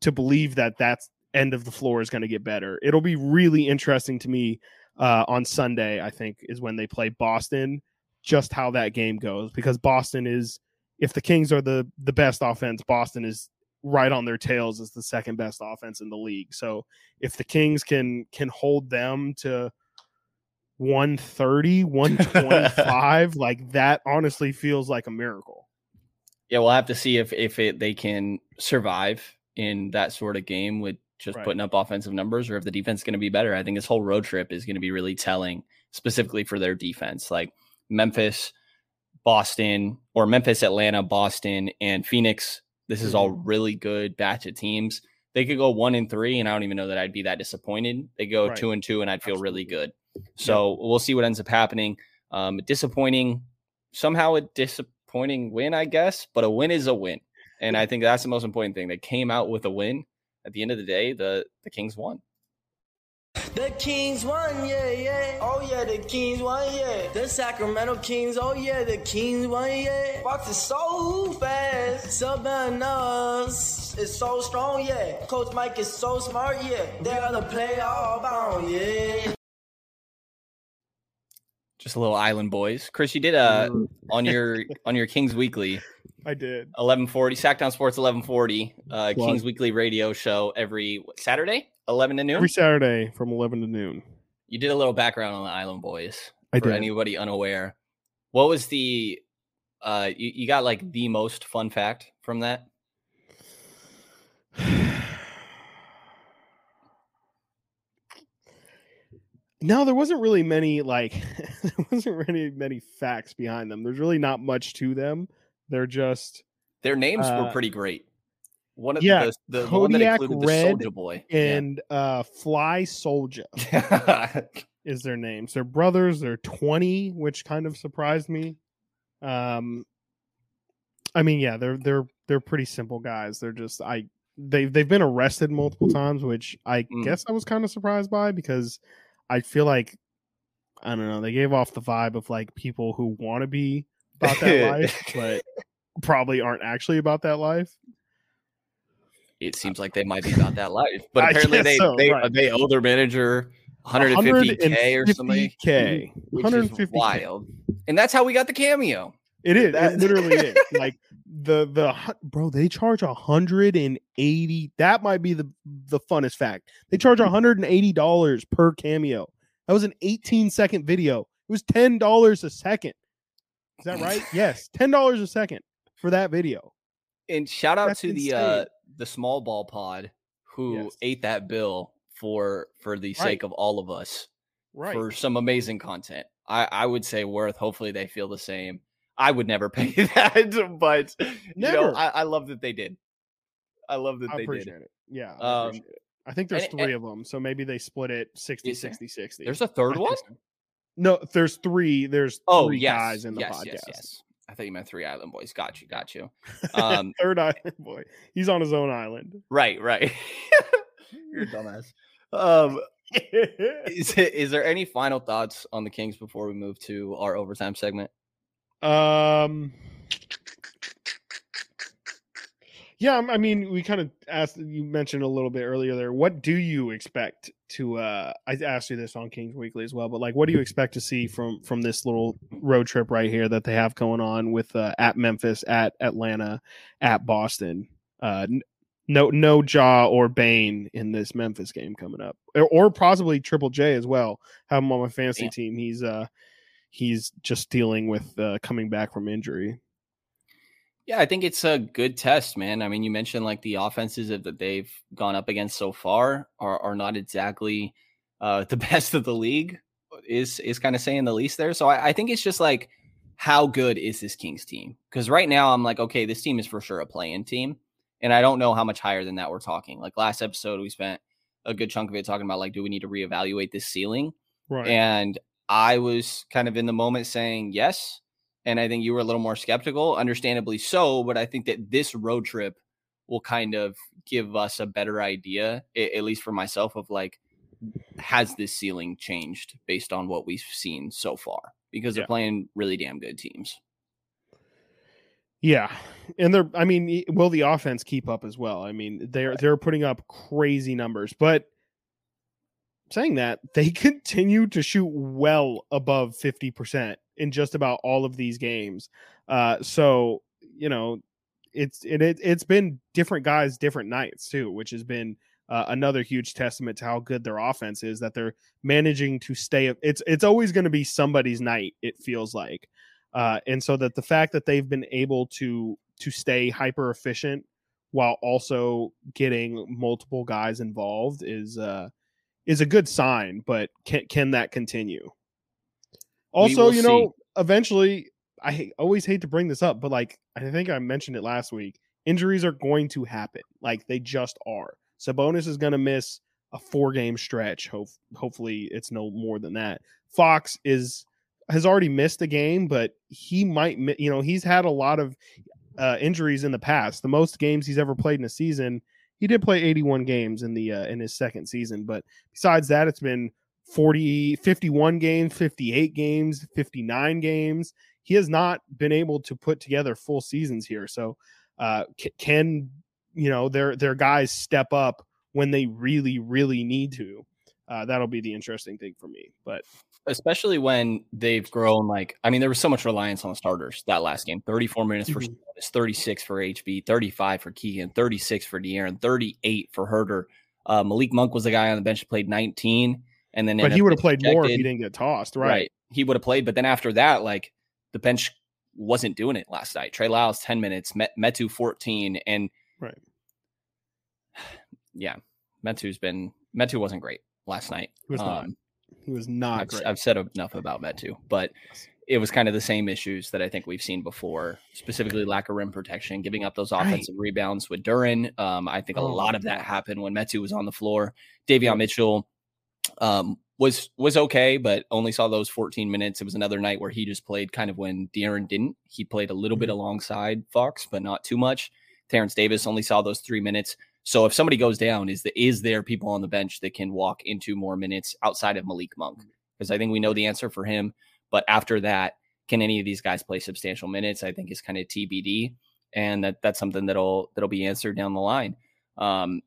to believe that that's end of the floor is going to get better. It'll be really interesting to me uh, on Sunday. I think is when they play Boston. Just how that game goes because Boston is if the Kings are the the best offense, Boston is right on their tails as the second best offense in the league. So if the Kings can can hold them to 130, 125, like that honestly feels like a miracle. Yeah, we'll have to see if if it, they can survive in that sort of game with just Right. putting up offensive numbers, or if the defense is going to be better. I think this whole road trip is going to be really telling, specifically for their defense. Like Memphis, Boston, or Memphis, Atlanta, Boston, and Phoenix. This is all really good batch of teams. They could go one and three, and I don't even know that I'd be that disappointed. They go Right. two and two, and I'd feel really good. So we'll see what ends up happening. Um, disappointing, somehow a disappointing win, I guess, but a win is a win, and I think that's the most important thing. They came out with a win. At the end of the day, the the Kings won. The Kings won, yeah, yeah. Oh yeah, the Kings won, yeah. The Sacramento Kings, oh yeah, the Kings won, yeah. Fox is so fast, so us is so strong, yeah. Coach Mike is so smart, yeah. They're gonna play all bound, yeah. Just a little island boys. Chris, you did uh Mm. on your on your Kings Weekly I did. eleven forty Sactown Sports eleven forty uh, Kings Weekly radio show every Saturday eleven to noon. Every Saturday from 11 to noon. You did a little background on the Island Boys I for did. anybody unaware. What was the uh you, you got like the most fun fact from that? No, there wasn't really many like there wasn't really many facts behind them. There's really not much to them. They're just Their names were Uh, pretty great. One of yeah, the, the, the one that Kodiak included the Red Soldier Boy. Yeah. and uh Fly Soldier is their names. They're brothers. They're 20, which kind of surprised me. Um I mean, yeah, they're they're they're pretty simple guys. They're just I they they've been arrested multiple times, which I Mm. guess I was kind of surprised by because I feel like I don't know, they gave off the vibe of like people who want to be about that life, but probably aren't actually about that life. It seems like they might be about that life. But apparently they so, they, right. they owe their manager 150k or something. 150K. which 150K. is wild. And that's how we got the cameo. It is. That- It literally is. Like the the bro, they charge a hundred and eighty. That might be the the funnest fact. They charge a hundred and eighty dollars per cameo. That was an eighteen second video. It was ten dollars a second. Is that right? yes, ten dollars a second for that video. And shout out That's to the uh the small ball pod who Yes. ate that bill for for the Right. sake of all of us Right. for some amazing content. I I would say worth. Hopefully they feel the same. I would never pay that, but you know, Never. I, I love that they did. I love that I they did. it. Yeah, I Um, appreciate it. I think there's and- three and- of them, so maybe they split it 60 there? 60 60. There's a third one? so. No, there's three. There's Oh, three yes, guys in the yes, podcast. yes, yes. I thought you meant three island boys. Got you, got you. Um, Third island boy. He's on his own island. right, right. You're a dumbass. Um, is, is there any final thoughts on the Kings before we move to our overtime segment? Um. Yeah, I mean, we kind of asked. You mentioned a little bit earlier there. What do you expect to? uh I asked you this on Kings Weekly as well, but like, what do you expect to see from from this little road trip right here that they have going on with uh, at Memphis, at Atlanta, at Boston? Uh, no, no Ja or Bane in this Memphis game coming up, or, or possibly Triple J as well. Have him on my fantasy Damn. team. He's uh he's just dealing with uh, coming back from injury. Yeah, I think it's a good test, man. I mean, you mentioned like the offenses that they've gone up against so far are are not exactly uh, the best of the league. Is is kind of saying the least there. So I, I think it's just like how good is this Kings team? Because right now I'm like, okay, this team is for sure a play-in team, and I don't know how much higher than that we're talking. Like last episode, we spent a good chunk of it talking about like, do we need to reevaluate this ceiling? Right. And I was kind of in the moment saying yes. And I think you were a little more skeptical, understandably so. But I think that this road trip will kind of give us a better idea, at least for myself, of like, has this ceiling changed based on what we've seen so far? Because they're playing really damn good teams. Yeah, and they're. I mean, will the offense keep up as well? I mean, they're they're putting up crazy numbers, but saying that they continue to shoot well above fifty percent in just about all of these games. Uh, so you know, it's it, it it's been different guys, different nights too, which has been. Uh, another huge testament to how good their offense is that they're managing to stay it's it's always going to be somebody's night it feels like uh, and so that the fact that they've been able to to stay hyper efficient while also getting multiple guys involved is uh is a good sign but can can that continue also you know see. eventually i always hate to bring this up but like i think i mentioned it last week injuries are going to happen like they just are sabonis is going to miss a four game stretch hope hopefully it's no more than that fox is has already missed a game, but he might, mi- you know, he's had a lot of uh, injuries in the past. The most games he's ever played in a season, he did play 81 games in the uh, in his second season, but besides that, it's been 40, 51 games, 58 games, 59 games. He has not been able to put together full seasons here. So, uh, can you know their their guys step up when they really, really need to? Uh, that'll be the interesting thing for me. But especially when they've grown like i mean there was so much reliance on the starters that last game 34 minutes for Mhm. Sabonis, 36 for hb 35 for keegan 36 for de'aaron 38 for huerter uh, malik monk was the guy on the bench that played 19 and then but he would have played getting more if he didn't get tossed, right. right? he would have played but then after that like the bench wasn't doing it last night trey lyles 10 minutes Met- metu 14 and Right. yeah metu's been metu wasn't great last night He was not. Um, He was not I've, great. I've said enough about Metu, but it was kind of the same issues that I think we've seen before, specifically lack of rim protection, giving up those Right. offensive rebounds with Duren. Um, I think a Oh lot of that happened when Metu was on the floor. Davion Mitchell um, was was okay, but only saw those 14 minutes. It was another night where he just played kind of when De'Aaron didn't. He played a little bit Mhm. alongside Fox, but not too much. Terrence Davis only saw those three minutes. So if somebody goes down, is the is there people on the bench that can walk into more minutes outside of Malik Monk? Because I think we know the answer for him. But after that, can any of these guys play substantial minutes? I think is kind of TBD, and that that's something that'll that'll be answered down the line. Um,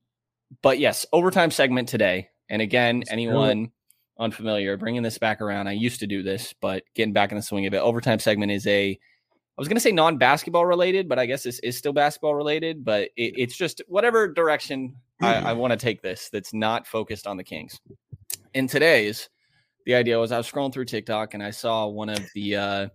but yes, overtime segment today. And again, Let's anyone unfamiliar, bringing this back around. I used to do this, but getting back in the swing of it. Overtime segment is a, I was going to say non basketball related, but I guess this is still basketball related. But it, it's just whatever direction I, I want to take this that's not focused on the Kings. In today's, the idea was I was scrolling through TikTok and I saw one of the, uh,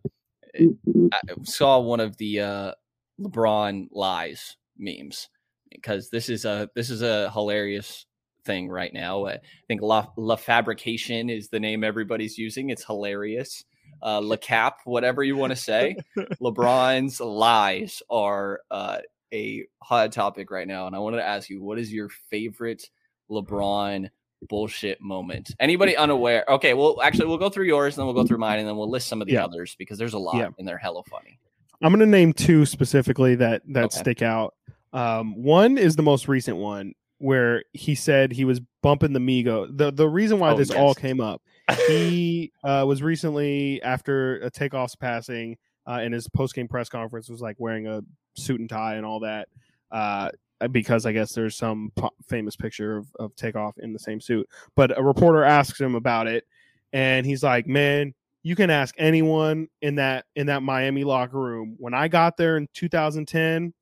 I saw one of the uh, LeBron lies memes because this is a this is a hilarious thing right now. I think La, La Fabrication is the name everybody's using. It's hilarious. Uh, La Cap, whatever you want to say. LeBron's lies are uh, a hot topic right now, and I wanted to ask you, what is your favorite LeBron bullshit moment? Anybody unaware? Okay, well, actually, we'll go through yours, and then we'll go through mine, and then we'll list some of the Yeah. others because there's a lot, Yeah. and they're hella funny. I'm going to name two specifically that that Okay. stick out. Um, one is the most recent one where he said he was bumping the Migo. The the reason why Oh, this all came up, he uh, was recently after a takeoff's passing uh, in his post game press conference was like wearing a suit and tie and all that. Uh, because I guess there's some po- famous picture of, of takeoff in the same suit. But a reporter asks him about it, and he's like, "Man, you can ask anyone in that in that Miami locker room. When I got there in 2010,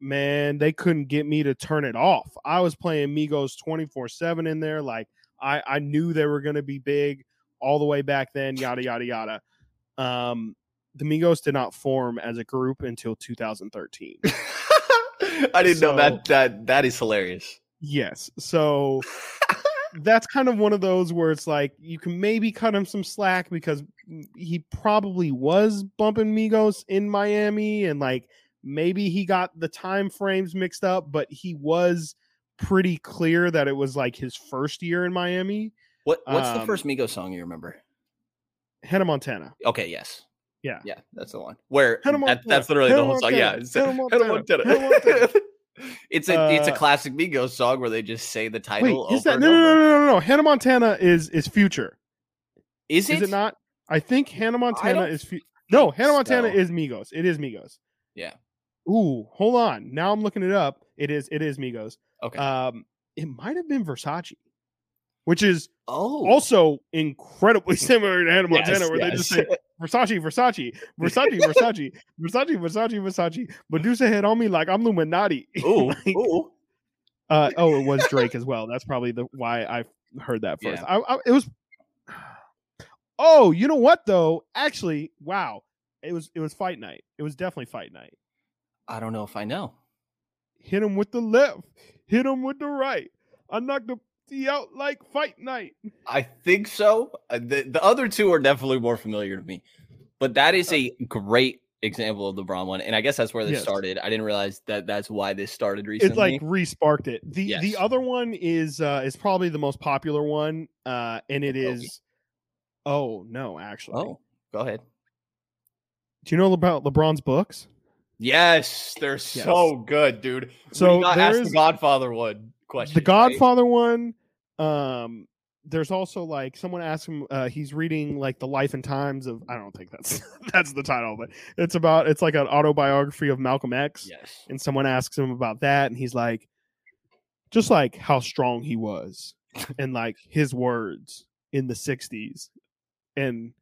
man, they couldn't get me to turn it off. I was playing Migos 24/7 in there like I I knew they were going to be big all the way back then, yada yada yada. Um the Migos did not form as a group until 2013. I didn't know that. That that is hilarious. Yes. So that's kind of one of those where it's like you can maybe cut him some slack because he probably was bumping Migos in Miami and like maybe he got the time frames mixed up, but he was pretty clear that it was like his first year in Miami. What What's the Um, first Migos song you remember? Hannah Montana. Okay, yes, Yeah. yeah, that's the one. Where Hannah that, Montana, that's literally the Hannah whole song. Yeah, Montana, it's Hannah Hannah Montana, Montana. Hannah Montana. it's a it's a Uh, classic Migos song where they just say the title. Wait, is over that no, no, no, no, no, no. Hannah Montana is is future. Is it? Is it not? I think Hannah Montana is fu- no Hannah Montana so. is Migos. It is Migos. Yeah. Ooh, hold on. Now I'm looking it up. It is it is Migos. Okay. Um, it might have been Versace, which is oh also incredibly similar to Hannah Yes, Montana, where they just say Versace, Versace, Versace, Versace, Versace, Versace, Versace. Medusa head on me like I'm Illuminati. Ooh, Like, ooh. uh, oh, it was Drake as well. That's probably the why I heard that first. Yeah. I, I, it was. Oh, you know what though? Actually, wow, it was it was fight night. It was definitely fight night. I don't know if I know. Hit him with the left, hit him with the right. I knocked the T out like fight night. I think so. Uh, The, the other two are definitely more familiar to me, but that is a great example of the Braun one, and I guess that's where this Yes. started. I didn't realize that that's why this started recently. It like re-sparked it. The Yes. the other one is uh is probably the most popular one, uh, and it is. Oh no, actually. oh, go ahead. Do you know about LeBron's books? Yes, they're so good, dude. So So not ask there's- the Godfather one question. the right? Godfather one. Um, there's also like someone asked him. Uh, he's reading like the life and times of. I don't think that's that's the title, but it's about. It's like an autobiography of Malcolm X. Yes. And someone asks him about that, and he's like, just like how strong he was, and like his words in the '60s, and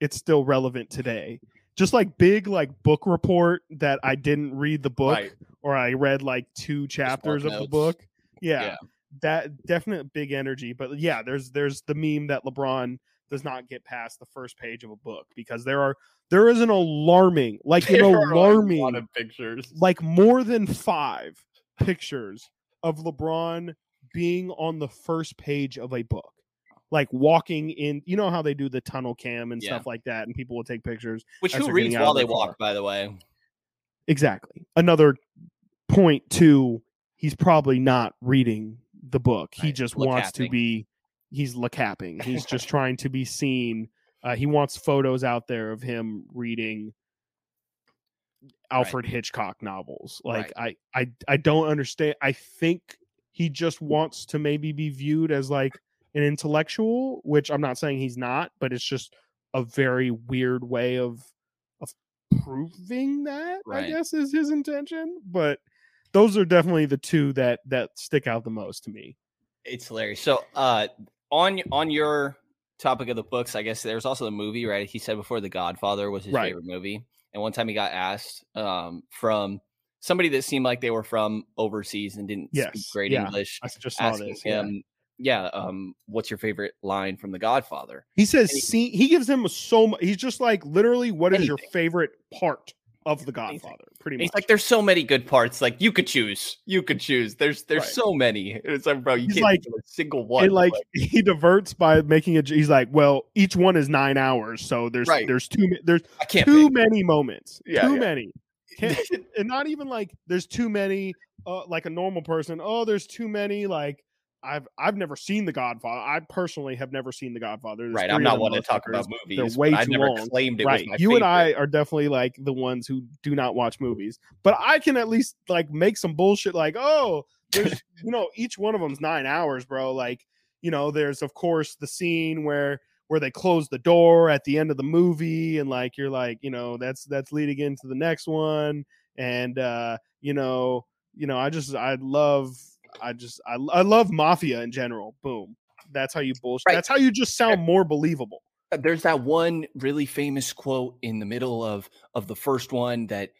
it's still relevant today. Just like big like book report that I didn't read the book Right. or I read like two chapters of the book. Yeah, Yeah. that definite big energy. But yeah, there's there's the meme that LeBron does not get past the first page of a book because there are there is an alarming like an There are a alarming lot of pictures. like more than five pictures of LeBron being on the first page of a book. Like walking in, you know how they do the tunnel cam and Yeah. stuff like that, and people will take pictures. Which who reads while they car. walk? By the way, Exactly. Another point to he's probably not reading the book. He Right. just wants to be he's lacapping. He's just trying to be seen. Uh, he wants photos out there of him reading Alfred Hitchcock novels. Like I, I I don't understand. I think he just wants to maybe be viewed as like an intellectual, which I'm not saying he's not, but it's just a very weird way of of proving that, I guess is his intention. But those are definitely the two that that stick out the most to me. it's hilarious. So, uh, on on your topic of the books, I guess there's also the movie, right? He said before The Godfather was his Right. favorite movie, and one time he got asked um, from somebody that seemed like they were from overseas and didn't speak great yeah, English. I just saw asking this, yeah. him, yeah, um, what's your favorite line from The Godfather? He says he- see he gives him so much he's just like literally what is your favorite part of the Godfather? Pretty much. He's like, there's so many good parts. Like you could choose, you could choose. There's there's Right. so many. It's like, bro, you He's can't like- a single one. and like he diverts by making it he's like well each one is nine hours so there's Right. there's too there's I can't too many moments Yeah, too yeah. many and not even like there's too many uh, like a normal person oh there's too many like I've I've never seen The Godfather. I personally have never seen The Godfather. There's Right, I'm not one to talk about movies, They're way too never long. claimed it was right. you and I are definitely like the ones who do not watch movies, but I can at least like make some bullshit like, oh, there's you know each one of them's nine hours, bro. Like you know, there's of course the scene where where they close the door at the end of the movie, and like you're like, you know, that's that's leading into the next one, and uh, you know, you know, I just I love I just I, I love mafia in general. Boom. That's how you bullshit. Right. That's how you just sound more believable. Uh, there's that one really famous quote in the middle of of the first one that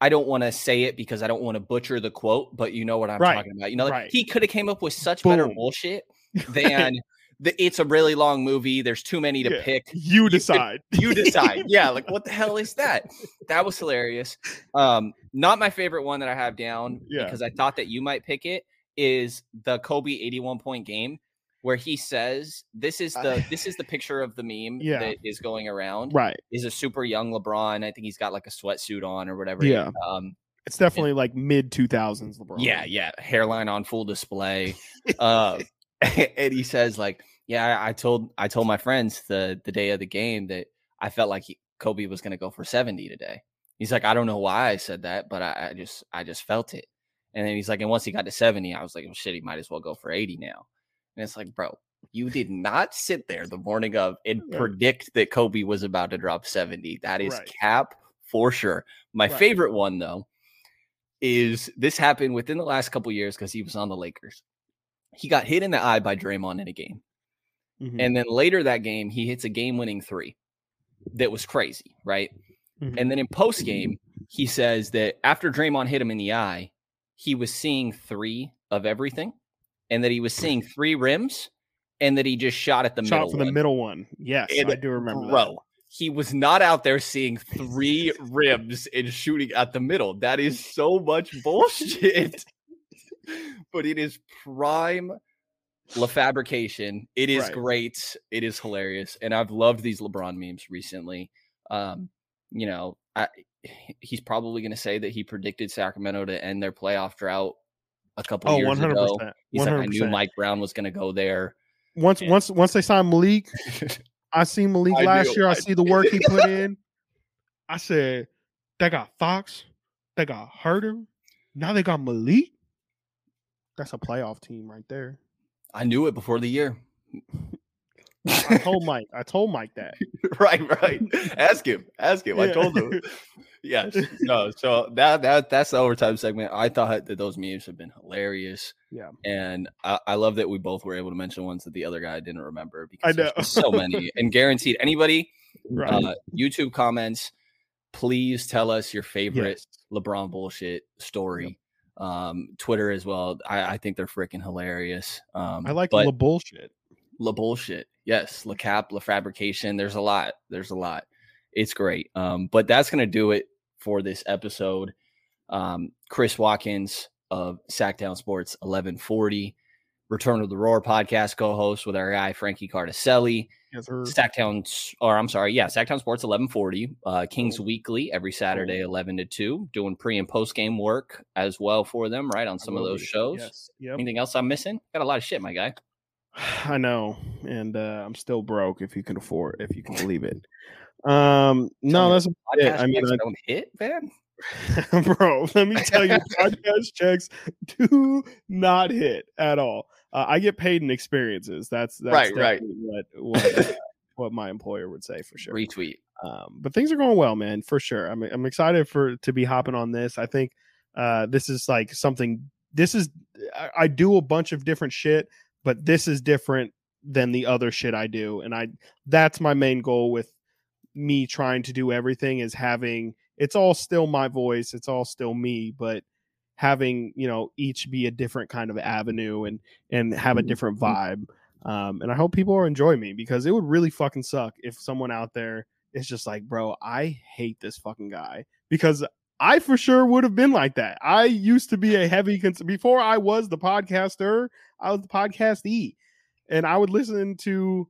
I don't want to say it because I don't want to butcher the quote, but you know what I'm Right, talking about. You know, like, right. he could have came up with such better bullshit than the, it's a really long movie. There's too many to Yeah, pick. You decide. You decide. yeah, like what the hell is that? That was hilarious. Um, not my favorite one that I have down Yeah. because I thought that you might pick it is the Kobe 81 point game where he says this is the this is the picture of the meme Yeah. that is going around Right. is a super young LeBron. I think he's got like a sweatsuit on or whatever. Yeah. Um, It's definitely like mid two thousands LeBron. yeah, yeah. Hairline on full display. uh, and he says like, yeah, I, I told I told my friends the the day of the game that I felt like he, Kobe was going to go for 70 today. He's like, I don't know why I said that, but I, I just I just felt it. And then he's like, and once he got to 70, I was like, well, shit, he might as well go for 80 now. And it's like, bro, you did not sit there the morning of and Right. predict that Kobe was about to drop 70. That is Right. cap for sure. My Right. favorite one though is this happened within the last couple years because he was on the Lakers. He got hit in the eye by Draymond in a game. Mhm. And then later that game, he hits a game winning three that was crazy, right? Mhm. And then in post game, he says that after Draymond hit him in the eye, he was seeing three of everything and that he was seeing three rims and that he just shot at the shot middle for the middle one. Yes, And I do remember that. Bro, he was not out there seeing three rims and shooting at the middle. That is so much bullshit. but it is prime LaFabrication. It is Right. great. It is hilarious. And I've loved these LeBron memes recently. Um, you know, I, he's probably going to say that he predicted Sacramento to end their playoff drought a couple Oh, years ago. 100%, He's like, I knew Mike Brown was going to go there. Once once once they signed Malik, I seen Malik I last knew, year. I, I see the work he put in. I said, they got Fox, they got Huerter, now they got Malik. That's a playoff team right there. I knew it before the year. I told Mike. I told Mike that. right, right. Ask him. Ask him. I told him. Yes. No. So that that that's the overtime segment. I thought that those memes have been hilarious. Yeah. And I, I love that we both were able to mention ones that the other guy didn't remember because there's know. so many. And guaranteed anybody Right. uh, YouTube comments, please tell us your favorite Yes. LeBron bullshit story. Um, Twitter as well. I, I think they're freaking hilarious. Um, I like the bullshit. La bullshit. Yes. La cap, la fabrication. There's a lot. There's a lot. It's great. Um, but that's gonna do it for this episode. Um, Chris Watkins of Sactown Sports 1140, Return of the Roar podcast co-host with our guy Frankie Cardicelli. Yes, sir. Sactown, or I'm sorry, yeah, Sactown Sports 1140, uh, Kings Weekly every Saturday 11 to 2, doing pre and post game work as well for them, right on some of those be. shows. Yes. Yep. Anything else I'm missing? Got a lot of shit, my guy. I know, and uh, I'm still broke. If you can afford, if you can believe it. Um, no, that's it. Podcast I mean, I- don't hit, man. bro. Let me tell you, podcast checks do not hit at all. Uh, I get paid in experiences. That's, that's Right, right. What what, uh, what my employer would say for sure. Retweet. Um, but things are going well, man, for sure. I'm I'm excited for to be hopping on this. I think uh, this is like something. This is I, I do a bunch of different shit, but this is different than the other shit I do, and I that's my main goal with me trying to do everything is having it's all still my voice, it's all still me, but having you know each be a different kind of avenue and and have a different vibe. Um, and I hope people enjoy me because it would really fucking suck if someone out there is just like, bro, I hate this fucking guy because I for sure would have been like that. I used to be a heavy cons- before I was the podcaster, I was the podcastee, and I would listen to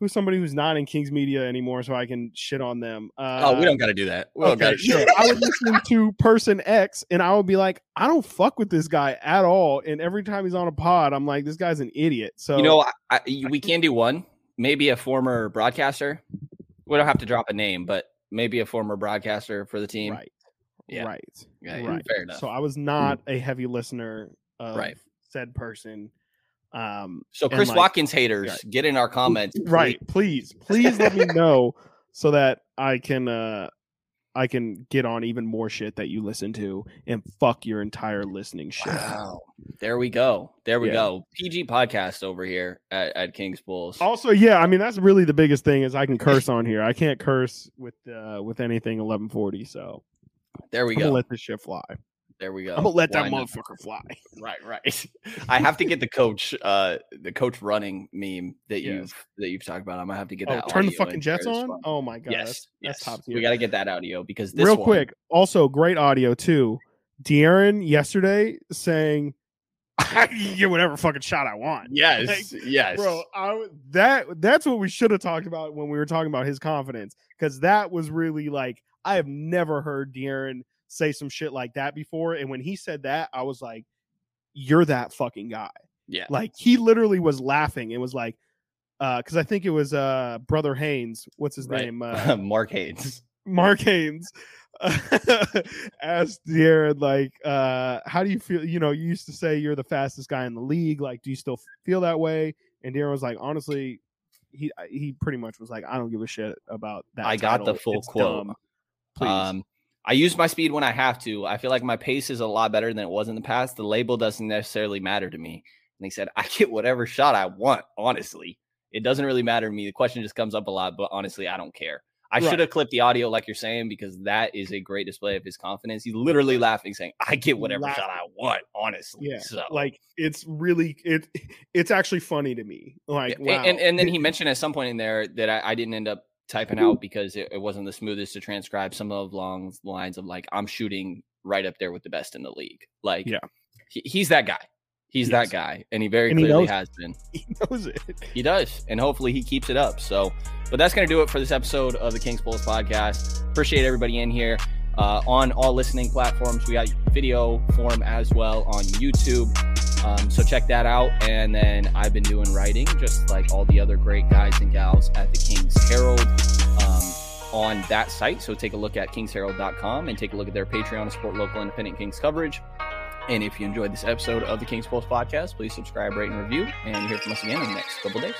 who's somebody who's not in Kings Media anymore, so I can shit on them. Uh, oh, we don't got to do that. We okay, sure. I would listen to person X and I would be like, I don't fuck with this guy at all. And every time he's on a pod, I'm like, this guy's an idiot. So you know, I, I, we can do one. Maybe a former broadcaster. We don't have to drop a name, but maybe a former broadcaster for the team. Right. Yeah. right, Yeah, right. fair enough. So I was not a heavy listener of Right. said person. Um, So Chris like, Watkins haters, get in our comments. right? Please, please let me know so that I can uh I can get on even more shit that you listen to and fuck your entire listening shit. Wow. There we go. There we Yeah. go. PG podcast over here at, at Kings Pulse. Also, yeah, I mean that's really the biggest thing is I can curse on here. I can't curse with uh with anything 1140. So There we I'm go. let this shit fly. There we go. I'm gonna let that Why not? motherfucker fly. Right, right. I have to get the coach, uh, the coach running meme that Yes. you've that you've talked about. I'm gonna have to get Oh, that. turn the fucking Jets on. Oh my god, yes, that's, yes. that's top tier. We got to get that audio because this Real one- quick, also great audio too. De'Aaron yesterday saying, "I can get whatever fucking shot I want." Yes, yes. bro. I, that that's what we should have talked about when we were talking about his confidence because that was really like I have never heard De'Aaron say some shit like that before, and when he said that, I was like, "You're that fucking guy." Yeah. Like he literally was laughing and was like, uh, because I think it was uh brother Haynes. What's his Right. name? Uh, Mark Haynes. Mark Haynes asked De'Aaron, like, uh, how do you feel? You know, you used to say you're the fastest guy in the league. Like, do you still feel that way? And De'Aaron was like, honestly, he he pretty much was like, I don't give a shit about that. I got the full It's quote. Um, I use my speed when I have to. I feel like my pace is a lot better than it was in the past. The label doesn't necessarily matter to me. And he said, I get whatever shot I want, honestly. It doesn't really matter to me. The question just comes up a lot, but honestly, I don't care. I Right. should have clipped the audio like you're saying because that is a great display of his confidence. He's literally laughing, saying, I get whatever Laughing. shot I want, honestly. Yeah, So like it's really it. It's actually funny to me. Like, Yeah, wow. and, and then he mentioned at some point in there that I, I didn't end up typing out because it, it wasn't the smoothest to transcribe some of long lines of like I'm shooting right up there with the best in the league. Like, Yeah. he, he's that guy. He's Yes. that guy, and he very And clearly knows- has been. he knows it. He does, and hopefully he keeps it up. So, but that's going to do it for this episode of the Kings Pulse podcast. Appreciate everybody in here uh, on all listening platforms. We got video form as well on YouTube. Um, so check that out. And then I've been doing writing, just like all the other great guys and gals at the Kings Herald um, on that site. So take a look at kingsherald.com and take a look at their Patreon to support local independent Kings coverage. And if you enjoyed this episode of the Kings Pulse podcast, please subscribe, rate, and review. And you'll hear from us again in the next couple days.